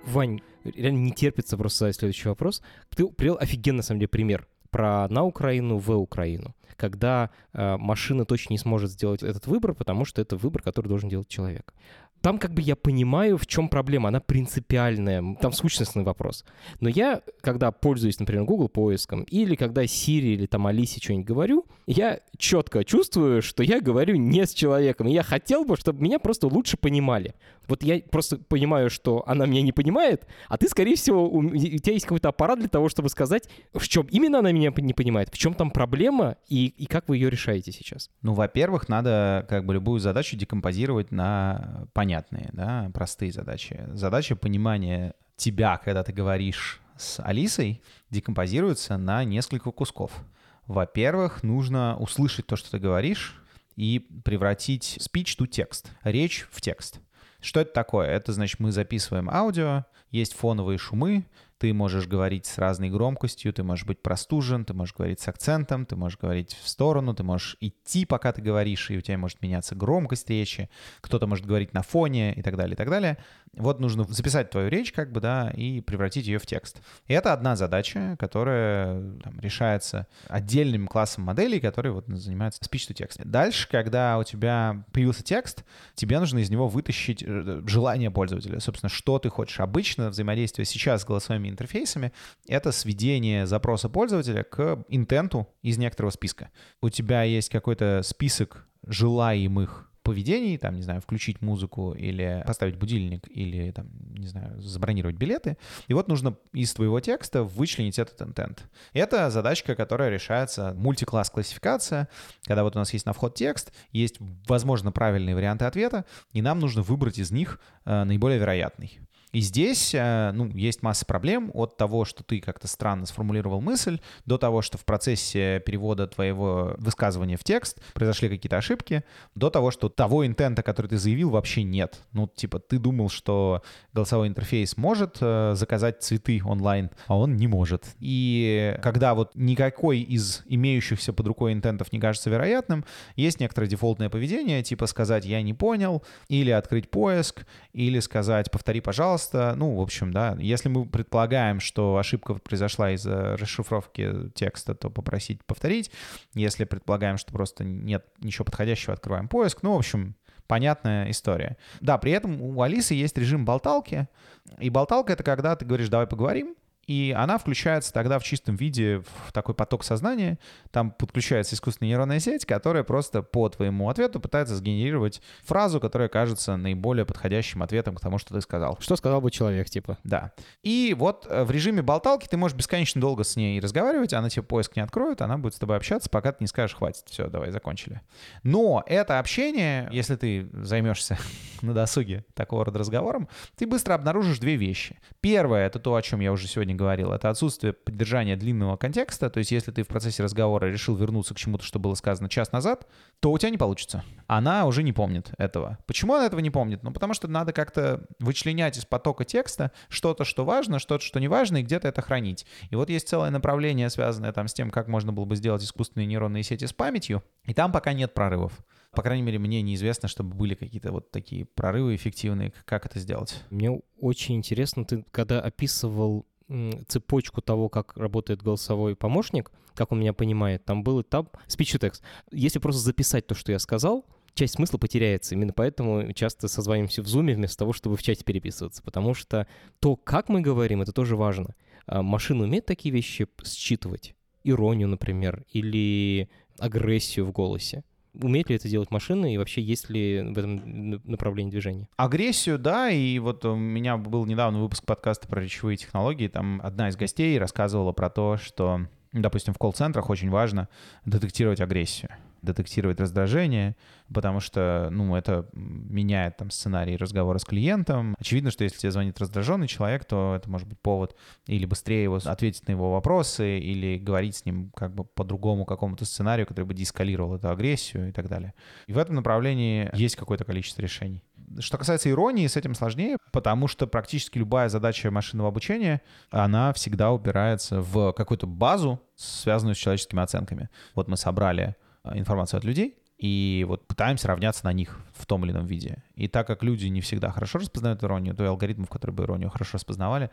Вань, реально не терпится просто задать следующий вопрос. Ты привел офигенный, на самом деле, пример про на Украину, в Украину, когда э, машина точно не сможет сделать этот выбор, потому что это выбор, который должен делать человек там как бы я понимаю, в чем проблема. Она принципиальная, там сущностный вопрос. Но я, когда пользуюсь, например, Google поиском, или когда Siri или там Алисе что-нибудь говорю, я четко чувствую, что я говорю не с человеком. И я хотел бы, чтобы меня просто лучше понимали. Вот я просто понимаю, что она меня не понимает, а ты, скорее всего, у, тебя есть какой-то аппарат для того, чтобы сказать, в чем именно она меня не понимает, в чем там проблема и, и как вы ее решаете сейчас. Ну, во-первых, надо как бы любую задачу декомпозировать на понятные, да, простые задачи. Задача понимания тебя, когда ты говоришь с Алисой, декомпозируется на несколько кусков. Во-первых, нужно услышать то, что ты говоришь, и превратить speech to текст, речь в текст. Что это такое? Это значит, мы записываем аудио, есть фоновые шумы, ты можешь говорить с разной громкостью, ты можешь быть простужен, ты можешь говорить с акцентом, ты можешь говорить в сторону, ты можешь идти, пока ты говоришь, и у тебя может меняться громкость речи, кто-то может говорить на фоне и так далее, и так далее. Вот нужно записать твою речь, как бы, да, и превратить ее в текст. И это одна задача, которая там, решается отдельным классом моделей, которые вот занимаются speech-to-text. Дальше, когда у тебя появился текст, тебе нужно из него вытащить э, желание пользователя. Собственно, что ты хочешь. Обычно взаимодействие сейчас с голосовыми интерфейсами — это сведение запроса пользователя к интенту из некоторого списка. У тебя есть какой-то список желаемых поведений, там, не знаю, включить музыку или поставить будильник или, там, не знаю, забронировать билеты. И вот нужно из твоего текста вычленить этот интент. Это задачка, которая решается мультикласс классификация, когда вот у нас есть на вход текст, есть, возможно, правильные варианты ответа, и нам нужно выбрать из них э, наиболее вероятный. И здесь, э, ну, есть масса проблем от того, что ты как-то странно сформулировал мысль, до того, что в процессе перевода твоего высказывания в текст произошли какие-то ошибки, до того, что того интента, который ты заявил, вообще нет. Ну, типа, ты думал, что голосовой интерфейс может э, заказать цветы онлайн, а он не может. И когда вот никакой из имеющихся под рукой интентов не кажется вероятным, есть некоторое дефолтное поведение, типа сказать «я не понял», или открыть поиск, или сказать «повтори, пожалуйста», пожалуйста. Ну, в общем, да, если мы предполагаем, что ошибка произошла из-за расшифровки текста, то попросить повторить. Если предполагаем, что просто нет ничего подходящего, открываем поиск. Ну, в общем, понятная история. Да, при этом у Алисы есть режим болталки. И болталка — это когда ты говоришь «давай поговорим», и она включается тогда в чистом виде в такой поток сознания. Там подключается искусственная нейронная сеть, которая просто по твоему ответу пытается сгенерировать фразу, которая кажется наиболее подходящим ответом к тому, что ты сказал. Что сказал бы человек, типа. Да. И вот э, в режиме болталки ты можешь бесконечно долго с ней разговаривать, она тебе поиск не откроет, она будет с тобой общаться, пока ты не скажешь «хватит, все, давай, закончили». Но это общение, если ты займешься [LAUGHS] на досуге такого рода разговором, ты быстро обнаружишь две вещи. Первое — это то, о чем я уже сегодня говорил, это отсутствие поддержания длинного контекста. То есть если ты в процессе разговора решил вернуться к чему-то, что было сказано час назад, то у тебя не получится. Она уже не помнит этого. Почему она этого не помнит? Ну, потому что надо как-то вычленять из потока текста что-то, что важно, что-то, что не важно, и где-то это хранить. И вот есть целое направление, связанное там с тем, как можно было бы сделать искусственные нейронные сети с памятью, и там пока нет прорывов. По крайней мере, мне неизвестно, чтобы были какие-то вот такие прорывы эффективные. Как это сделать? Мне очень интересно, ты когда описывал цепочку того, как работает голосовой помощник, как он меня понимает, там был этап speech to. Если просто записать то, что я сказал, часть смысла потеряется. Именно поэтому часто созваниваемся в зуме вместо того, чтобы в чате переписываться. Потому что то, как мы говорим, это тоже важно. А машина умеет такие вещи считывать. Иронию, например, или агрессию в голосе. Умеет ли это делать машина и вообще есть ли в этом направлении движения? Агрессию, да, и вот у меня был недавно выпуск подкаста про речевые технологии, там одна из гостей рассказывала про то, что, допустим, в колл-центрах очень важно детектировать агрессию детектировать раздражение, потому что, ну, это меняет там сценарий разговора с клиентом. Очевидно, что если тебе звонит раздраженный человек, то это может быть повод или быстрее его ответить на его вопросы, или говорить с ним как бы по другому какому-то сценарию, который бы деэскалировал эту агрессию и так далее. И в этом направлении есть какое-то количество решений. Что касается иронии, с этим сложнее, потому что практически любая задача машинного обучения, она всегда упирается в какую-то базу, связанную с человеческими оценками. Вот мы собрали информацию от людей, и вот пытаемся равняться на них в том или ином виде. И так как люди не всегда хорошо распознают иронию, то и алгоритмов, которые бы иронию хорошо распознавали,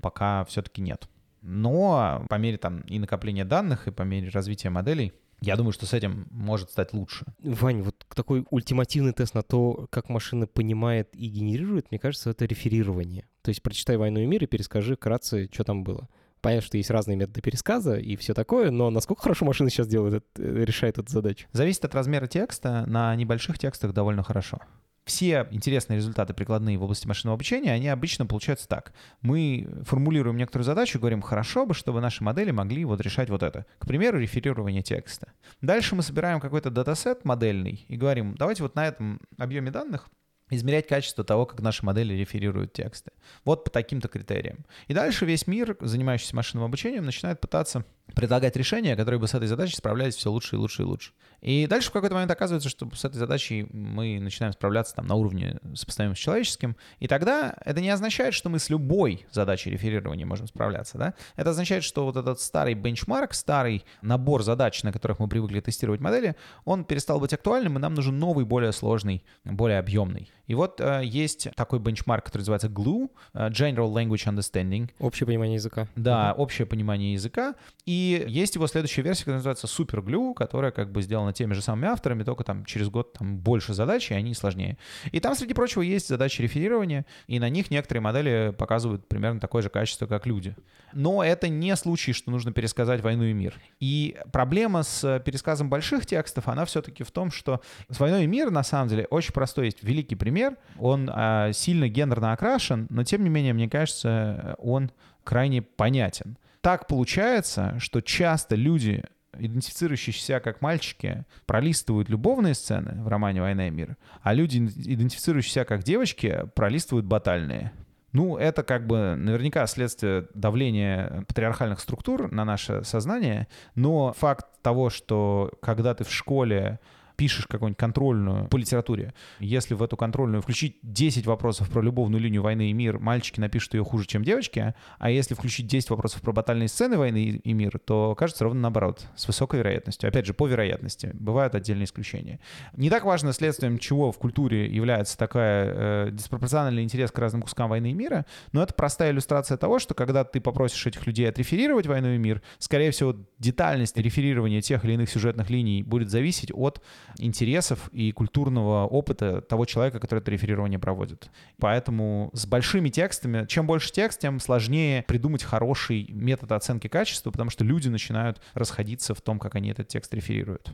пока все-таки нет. Но по мере там и накопления данных, и по мере развития моделей, я думаю, что с этим может стать лучше. Вань, вот такой ультимативный тест на то, как машина понимает и генерирует, мне кажется, это реферирование. То есть прочитай «Войну и мир» и перескажи вкратце, что там было. Понятно, что есть разные методы пересказа и все такое, но насколько хорошо машина сейчас делает, э, решает эту задачу? Зависит от размера текста. На небольших текстах довольно хорошо. Все интересные результаты прикладные в области машинного обучения, они обычно получаются так. Мы формулируем некоторую задачу говорим, хорошо бы, чтобы наши модели могли вот решать вот это. К примеру, реферирование текста. Дальше мы собираем какой-то датасет модельный и говорим, давайте вот на этом объеме данных измерять качество того, как наши модели реферируют тексты. Вот по таким-то критериям. И дальше весь мир, занимающийся машинным обучением, начинает пытаться предлагать решения, которые бы с этой задачей справлялись все лучше и лучше и лучше. И дальше в какой-то момент оказывается, что с этой задачей мы начинаем справляться там на уровне сопоставимым с человеческим. И тогда это не означает, что мы с любой задачей реферирования можем справляться. Да? Это означает, что вот этот старый бенчмарк, старый набор задач, на которых мы привыкли тестировать модели, он перестал быть актуальным, и нам нужен новый, более сложный, более объемный. И вот э, есть такой бенчмарк, который называется GLUE, э, General Language Understanding. Общее понимание языка. Да, угу. общее понимание языка. И есть его следующая версия, которая называется Super GLUE, которая как бы сделана теми же самыми авторами, только там через год там больше задач, и они сложнее. И там, среди прочего, есть задачи реферирования, и на них некоторые модели показывают примерно такое же качество, как люди. Но это не случай, что нужно пересказать «Войну и мир». И проблема с пересказом больших текстов, она все-таки в том, что с «Войной и мир» на самом деле очень простой есть великий пример, пример. Он а, сильно гендерно окрашен, но тем не менее, мне кажется, он крайне понятен. Так получается, что часто люди, идентифицирующие себя как мальчики, пролистывают любовные сцены в романе «Война и мир», а люди, идентифицирующие себя как девочки, пролистывают батальные. Ну, это как бы наверняка следствие давления патриархальных структур на наше сознание, но факт того, что когда ты в школе пишешь какую-нибудь контрольную по литературе, если в эту контрольную включить 10 вопросов про любовную линию «Войны и мир», мальчики напишут ее хуже, чем девочки, а если включить 10 вопросов про батальные сцены «Войны и мир», то кажется ровно наоборот, с высокой вероятностью. Опять же, по вероятности. Бывают отдельные исключения. Не так важно, следствием чего в культуре является такая э, диспропорциональный интерес к разным кускам «Войны и мира», но это простая иллюстрация того, что когда ты попросишь этих людей отреферировать «Войну и мир», скорее всего, детальность реферирования тех или иных сюжетных линий будет зависеть от интересов и культурного опыта того человека, который это реферирование проводит. Поэтому с большими текстами, чем больше текст, тем сложнее придумать хороший метод оценки качества, потому что люди начинают расходиться в том, как они этот текст реферируют.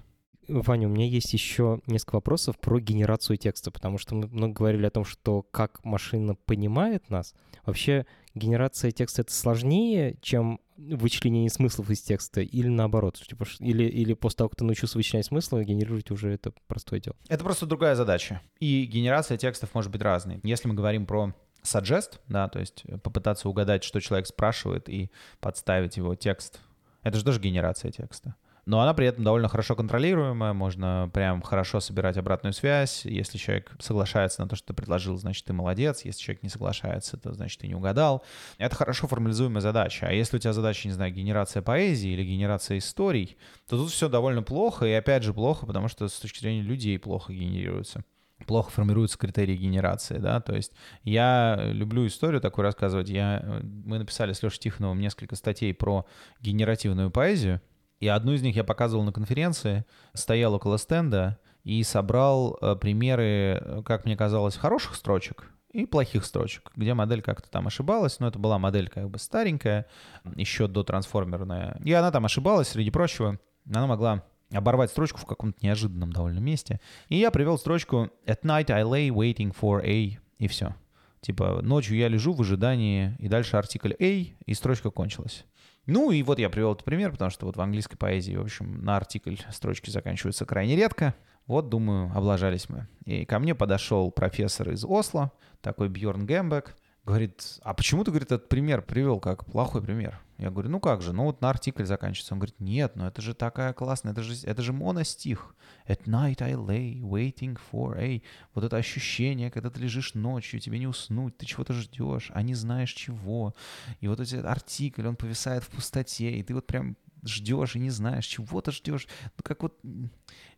Ваня, у меня есть еще несколько вопросов про генерацию текста, потому что мы много говорили о том, что как машина понимает нас. Вообще генерация текста — это сложнее, чем вычленение смыслов из текста, или наоборот? Типа, или, или после того, как ты научился вычленять смыслы, генерировать уже это простое дело? Это просто другая задача. И генерация текстов может быть разной. Если мы говорим про suggest, да, то есть попытаться угадать, что человек спрашивает, и подставить его текст. Это же тоже генерация текста. Но она при этом довольно хорошо контролируемая, можно прям хорошо собирать обратную связь. Если человек соглашается на то, что ты предложил, значит, ты молодец. Если человек не соглашается, то значит, ты не угадал. Это хорошо формализуемая задача. А если у тебя задача, не знаю, генерация поэзии или генерация историй, то тут все довольно плохо. И опять же плохо, потому что с точки зрения людей плохо генерируется плохо формируются критерии генерации, да, то есть я люблю историю такую рассказывать, я, мы написали с Лешей Тихоновым несколько статей про генеративную поэзию, и одну из них я показывал на конференции, стоял около стенда и собрал э, примеры, э, как мне казалось, хороших строчек и плохих строчек, где модель как-то там ошибалась, но это была модель как бы старенькая, еще до трансформерная. И она там ошибалась, среди прочего. Она могла оборвать строчку в каком-то неожиданном довольно месте. И я привел строчку «At night I lay waiting for A» и все. Типа «Ночью я лежу в ожидании» и дальше артикль «A» и строчка кончилась. Ну и вот я привел этот пример, потому что вот в английской поэзии, в общем, на артикль строчки заканчиваются крайне редко. Вот, думаю, облажались мы. И ко мне подошел профессор из Осло, такой Бьорн Гембек, Говорит, а почему ты, говорит, этот пример привел как плохой пример? Я говорю, ну как же, ну вот на артикль заканчивается. Он говорит, нет, ну это же такая классная, это же, это же моностих. At night I lay waiting for a... Вот это ощущение, когда ты лежишь ночью, тебе не уснуть, ты чего-то ждешь, а не знаешь чего. И вот этот артикль, он повисает в пустоте, и ты вот прям ждешь и не знаешь, чего ты ждешь. Ну, как вот...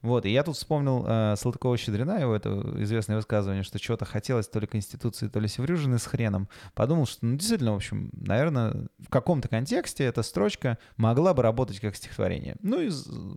Вот, и я тут вспомнил э, Салтыкова-Щедрина, его это известное высказывание, что чего-то хотелось то ли Конституции, то ли Севрюжины с хреном. Подумал, что, ну, действительно, в общем, наверное, в каком-то контексте эта строчка могла бы работать как стихотворение. Ну, и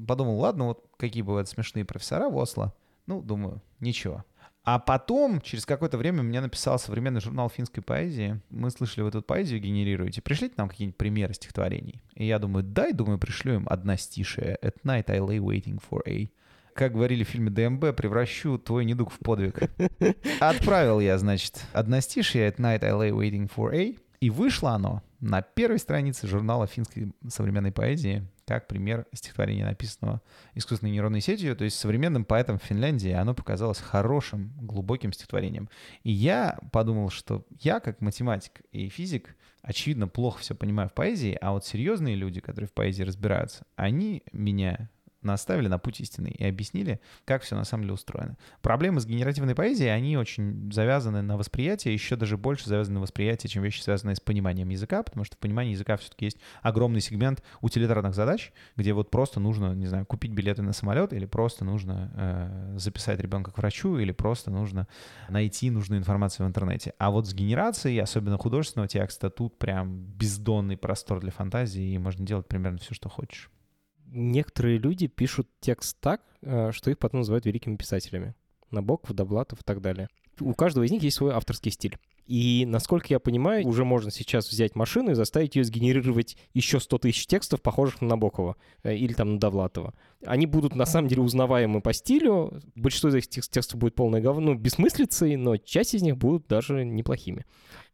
подумал, ладно, вот какие бывают смешные профессора в Осло. Ну, думаю, ничего. А потом, через какое-то время, мне написал современный журнал финской поэзии. Мы слышали, вы тут поэзию генерируете. Пришлите нам какие-нибудь примеры стихотворений. И я думаю, дай, думаю, пришлю им одна стишая. At night I lay waiting for a. Как говорили в фильме ДМБ, превращу твой недуг в подвиг. [LAUGHS] Отправил я, значит, одностишие At night I lay waiting for a. И вышло оно на первой странице журнала финской современной поэзии как пример стихотворения, написанного искусственной нейронной сетью. То есть современным поэтам в Финляндии оно показалось хорошим, глубоким стихотворением. И я подумал, что я, как математик и физик, очевидно, плохо все понимаю в поэзии, а вот серьезные люди, которые в поэзии разбираются, они меня наставили на путь истины и объяснили, как все на самом деле устроено. Проблемы с генеративной поэзией, они очень завязаны на восприятие, еще даже больше завязаны на восприятие, чем вещи, связанные с пониманием языка, потому что в понимании языка все-таки есть огромный сегмент утилитарных задач, где вот просто нужно, не знаю, купить билеты на самолет, или просто нужно э, записать ребенка к врачу, или просто нужно найти нужную информацию в интернете. А вот с генерацией, особенно художественного текста, тут прям бездонный простор для фантазии, и можно делать примерно все, что хочешь некоторые люди пишут текст так, э, что их потом называют великими писателями. Набоков, Доблатов и так далее. У каждого из них есть свой авторский стиль. И, насколько я понимаю, уже можно сейчас взять машину и заставить ее сгенерировать еще 100 тысяч текстов, похожих на Набокова э, или там на Довлатова. Они будут, на самом деле, узнаваемы по стилю. Большинство из этих текстов будет полное говно, бессмыслицей, но часть из них будут даже неплохими.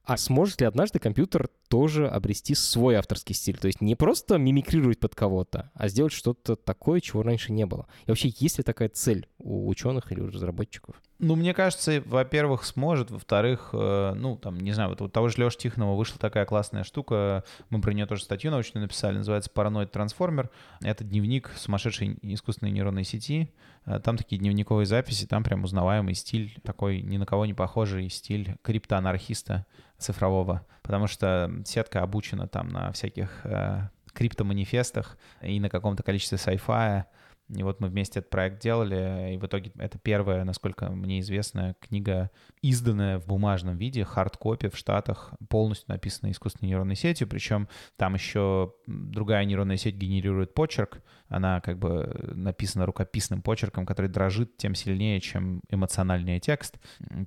А сможет ли однажды компьютер тоже обрести свой авторский стиль? То есть не просто мимикрировать под кого-то, а сделать что-то такое, чего раньше не было. И вообще, есть ли такая цель у ученых или у разработчиков? Ну, мне кажется, во-первых, сможет, во-вторых, э, ну, там, не знаю, вот у того же Леши Тихонова вышла такая классная штука, мы про нее тоже статью научную написали, называется «Параноид трансформер». Это дневник сумасшедшей искусственной нейронной сети. Э, там такие дневниковые записи, там прям узнаваемый стиль, такой ни на кого не похожий стиль криптоанархиста цифрового, потому что сетка обучена там на всяких э, криптоманифестах и на каком-то количестве sci-fi, и вот мы вместе этот проект делали, и в итоге это первая, насколько мне известно, книга, изданная в бумажном виде, хардкопи в Штатах, полностью написанная искусственной нейронной сетью, причем там еще другая нейронная сеть генерирует почерк, она как бы написана рукописным почерком, который дрожит тем сильнее, чем эмоциональный текст.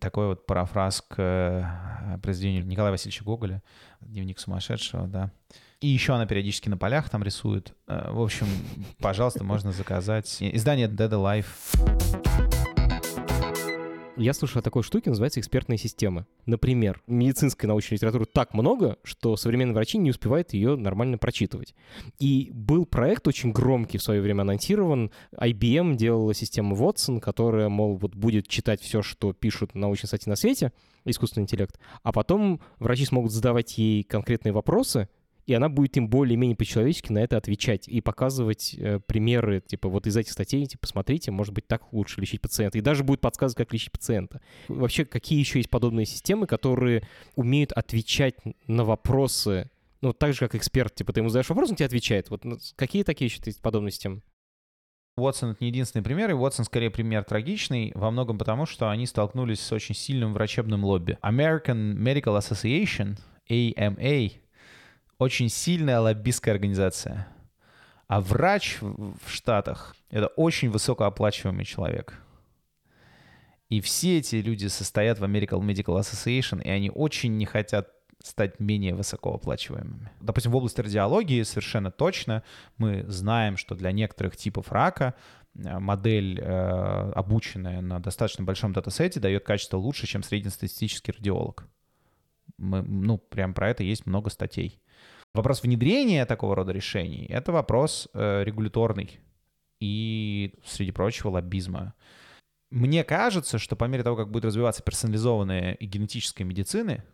Такой вот парафраз к э, произведению Николая Васильевича Гоголя «Дневник сумасшедшего», да. И еще она периодически на полях там рисует. Э, в общем, пожалуйста, можно заказать. Издание Dead Alive. Я слышал о такой штуке, называется экспертные системы. Например, медицинской научной литературы так много, что современные врачи не успевают ее нормально прочитывать. И был проект очень громкий в свое время анонсирован. IBM делала систему Watson, которая, мол, вот будет читать все, что пишут научные статьи на свете, искусственный интеллект, а потом врачи смогут задавать ей конкретные вопросы, и она будет им более-менее по-человечески на это отвечать и показывать э, примеры, типа, вот из этих статей, типа, смотрите, может быть, так лучше лечить пациента. И даже будет подсказывать, как лечить пациента. Вообще, какие еще есть подобные системы, которые умеют отвечать на вопросы, ну, так же, как эксперт, типа, ты ему задаешь вопрос, он тебе отвечает. Вот ну, какие такие еще есть подобные системы? Уотсон — это не единственный пример, и Уотсон скорее пример трагичный, во многом потому, что они столкнулись с очень сильным врачебным лобби. American Medical Association, AMA, очень сильная лоббистская организация. А врач в Штатах — это очень высокооплачиваемый человек. И все эти люди состоят в American Medical Association, и они очень не хотят стать менее высокооплачиваемыми. Допустим, в области радиологии совершенно точно мы знаем, что для некоторых типов рака э, модель, э, обученная на достаточно большом датасете, дает качество лучше, чем среднестатистический радиолог. Мы, ну, прям про это есть много статей. Вопрос внедрения такого рода решений — это вопрос э, регуляторный и, среди прочего, лоббизма. Мне кажется, что по мере того, как будет развиваться персонализованная и генетическая медицины,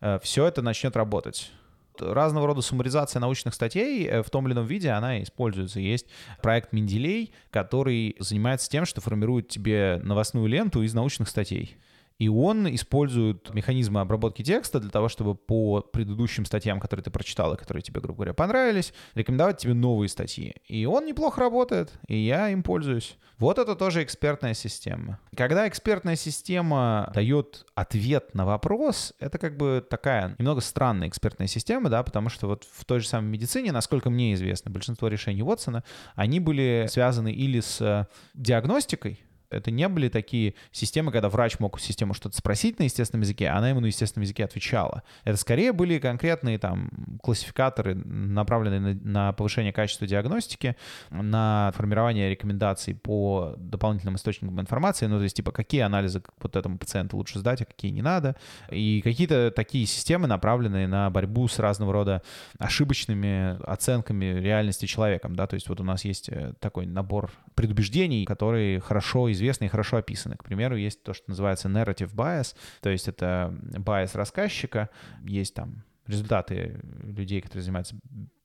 э, все это начнет работать разного рода суммаризация научных статей э, в том или ином виде, она используется. Есть проект Менделей, который занимается тем, что формирует тебе новостную ленту из научных статей. И он использует механизмы обработки текста для того, чтобы по предыдущим статьям, которые ты прочитал и которые тебе, грубо говоря, понравились, рекомендовать тебе новые статьи. И он неплохо работает, и я им пользуюсь. Вот это тоже экспертная система. Когда экспертная система дает ответ на вопрос, это как бы такая немного странная экспертная система, да, потому что вот в той же самой медицине, насколько мне известно, большинство решений Уотсона, они были связаны или с диагностикой, это не были такие системы, когда врач мог систему что-то спросить на естественном языке, а она ему на естественном языке отвечала. Это скорее были конкретные там классификаторы, направленные на, на повышение качества диагностики, на формирование рекомендаций по дополнительным источникам информации, ну, то есть, типа, какие анализы вот этому пациенту лучше сдать, а какие не надо. И какие-то такие системы, направленные на борьбу с разного рода ошибочными оценками реальности человеком, да, то есть вот у нас есть э, такой набор предубеждений, которые хорошо известны и хорошо описаны. К примеру, есть то, что называется narrative bias, то есть это bias рассказчика, есть там результаты людей, которые занимаются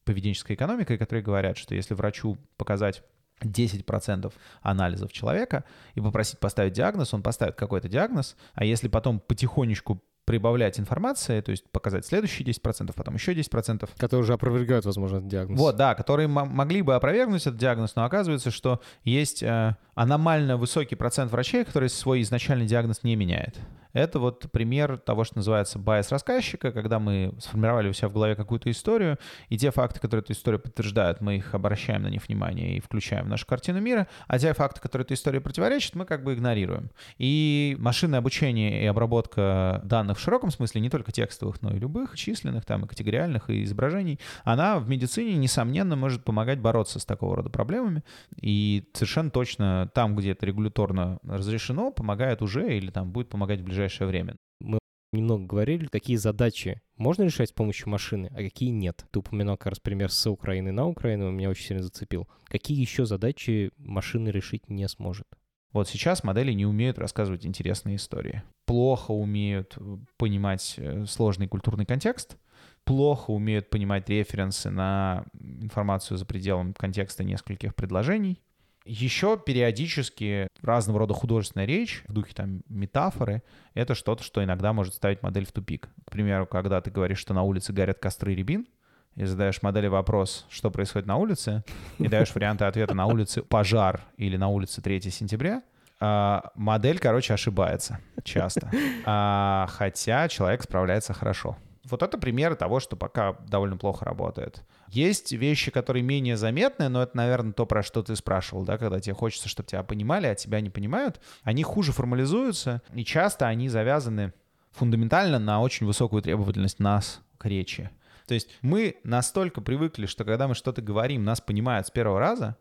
поведенческой экономикой, которые говорят, что если врачу показать 10% анализов человека и попросить поставить диагноз, он поставит какой-то диагноз, а если потом потихонечку прибавлять информации, то есть показать следующие 10%, потом еще 10%. Которые уже опровергают, возможно, этот диагноз. Вот, да, которые могли бы опровергнуть этот диагноз, но оказывается, что есть э, аномально высокий процент врачей, которые свой изначальный диагноз не меняет. Это вот пример того, что называется байс рассказчика, когда мы сформировали у себя в голове какую-то историю, и те факты, которые эту историю подтверждают, мы их обращаем на них внимание и включаем в нашу картину мира, а те факты, которые этой истории противоречат, мы как бы игнорируем. И машинное обучение и обработка данных в широком смысле, не только текстовых, но и любых, численных, там, и категориальных, и изображений, она в медицине, несомненно, может помогать бороться с такого рода проблемами. И совершенно точно там, где это регуляторно разрешено, помогает уже или там будет помогать в ближайшее время. Мы немного говорили, какие задачи можно решать с помощью машины, а какие нет. Ты упоминал как раз пример с Украины на Украину, меня очень сильно зацепил. Какие еще задачи машины решить не сможет? Вот сейчас модели не умеют рассказывать интересные истории. Плохо умеют понимать э, сложный культурный контекст, плохо умеют понимать референсы на информацию за пределом контекста нескольких предложений. Еще периодически разного рода художественная речь в духе там метафоры — это что-то, что иногда может ставить модель в тупик. К примеру, когда ты говоришь, что на улице горят костры рябин, и задаешь модели вопрос, что происходит на улице, и даешь варианты ответа на улице пожар или на улице 3 сентября, а, модель, короче, ошибается часто. А, хотя человек справляется хорошо. Вот это примеры того, что пока довольно плохо работает. Есть вещи, которые менее заметны, но это, наверное, то, про что ты спрашивал, да, когда тебе хочется, чтобы тебя понимали, а тебя не понимают. Они хуже формализуются, и часто они завязаны фундаментально на очень высокую требовательность нас к речи. То есть мы настолько привыкли, что когда мы что-то говорим, нас понимают с первого раза,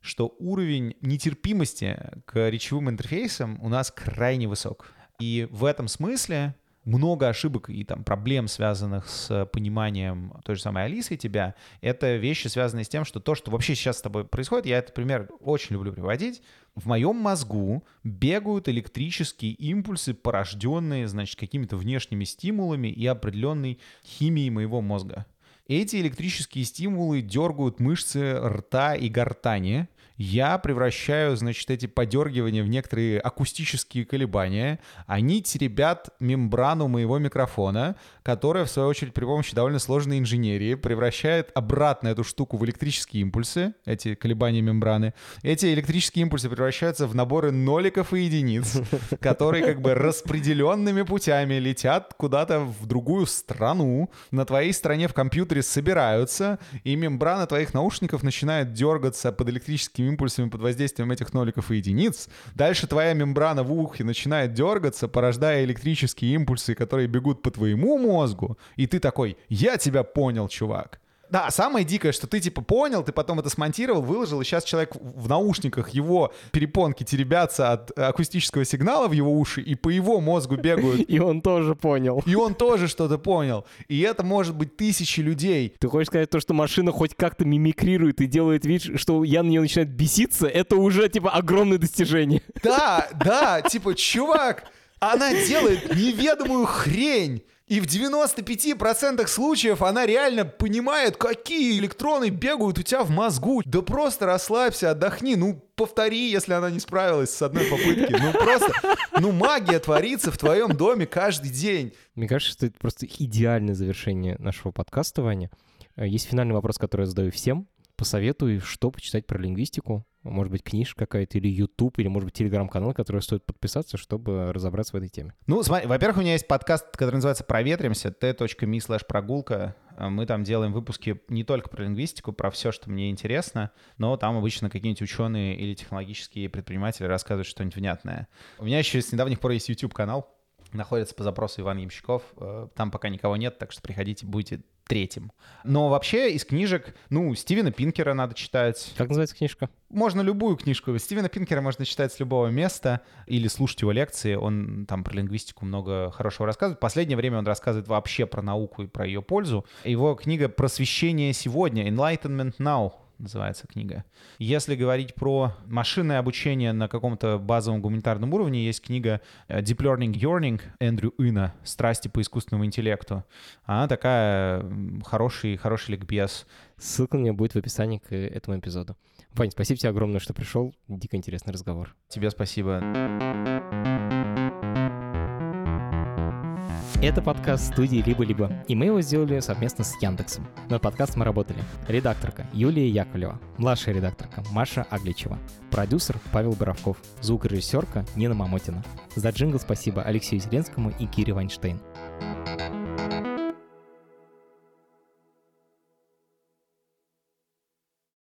что уровень нетерпимости к речевым интерфейсам у нас крайне высок. И в этом смысле много ошибок и там проблем, связанных с пониманием той же самой Алисы и тебя, это вещи, связанные с тем, что то, что вообще сейчас с тобой происходит, я этот пример очень люблю приводить, в моем мозгу бегают электрические импульсы, порожденные, значит, какими-то внешними стимулами и определенной химией моего мозга. Эти электрические стимулы дергают мышцы рта и гортани, я превращаю, значит, эти подергивания в некоторые акустические колебания. Они теребят мембрану моего микрофона, которая, в свою очередь, при помощи довольно сложной инженерии превращает обратно эту штуку в электрические импульсы, эти колебания мембраны. Эти электрические импульсы превращаются в наборы ноликов и единиц, [LAUGHS] которые как бы распределенными путями летят куда-то в другую страну, на твоей стороне в компьютере собираются, и мембрана твоих наушников начинает дергаться под электрическими импульсами под воздействием этих ноликов и единиц. Дальше твоя мембрана в ухе начинает дергаться, порождая электрические импульсы, которые бегут по твоему мозгу. И ты такой, я тебя понял, чувак. Да, самое дикое, что ты типа понял, ты потом это смонтировал, выложил, и сейчас человек в наушниках, его перепонки теребятся от акустического сигнала в его уши, и по его мозгу бегают. [LAUGHS] И он тоже понял. И он тоже что-то понял. И это может быть тысячи людей. Ты хочешь сказать то, что машина хоть как-то мимикрирует и делает вид, что я на нее начинает беситься, это уже типа огромное достижение. Да, да, типа, чувак, она делает неведомую хрень. И в 95% случаев она реально понимает, какие электроны бегают у тебя в мозгу. Да просто расслабься, отдохни. Ну, повтори, если она не справилась с одной попытки. Ну, просто, ну, магия творится в твоем доме каждый день. Мне кажется, что это просто идеальное завершение нашего подкаста, Ваня. Есть финальный вопрос, который я задаю всем. Посоветуй, что почитать про лингвистику может быть, книжка какая-то, или YouTube, или, может быть, телеграм-канал, который стоит подписаться, чтобы разобраться в этой теме? Ну, смотри, во-первых, у меня есть подкаст, который называется «Проветримся», t.me slash прогулка. Мы там делаем выпуски не только про лингвистику, про все, что мне интересно, но там обычно какие-нибудь ученые или технологические предприниматели рассказывают что-нибудь внятное. У меня еще с недавних пор есть YouTube-канал, находится по запросу Иван Ямщиков. Э, там пока никого нет, так что приходите, будете третьим. Но вообще из книжек, ну, Стивена Пинкера надо читать. Как называется книжка? Можно любую книжку. Стивена Пинкера можно читать с любого места или слушать его лекции. Он там про лингвистику много хорошего рассказывает. В последнее время он рассказывает вообще про науку и про ее пользу. Его книга «Просвещение сегодня» Enlightenment Now называется книга. Если говорить про машинное обучение на каком-то базовом гуманитарном уровне, есть книга э, Deep Learning Yearning Эндрю Ина «Страсти по искусственному интеллекту». Она такая хороший, хороший ликбез. Ссылка у меня будет в описании к этому эпизоду. Вань, спасибо тебе огромное, что пришел. Дико интересный разговор. Тебе спасибо. Это подкаст студии «Либо-либо», и мы его сделали совместно с Яндексом. Над подкастом мы работали редакторка Юлия Яковлева, младшая редакторка Маша Агличева, продюсер Павел Боровков, звукорежиссерка Нина Мамотина. За джингл спасибо Алексею Зеленскому и Кире Вайнштейн.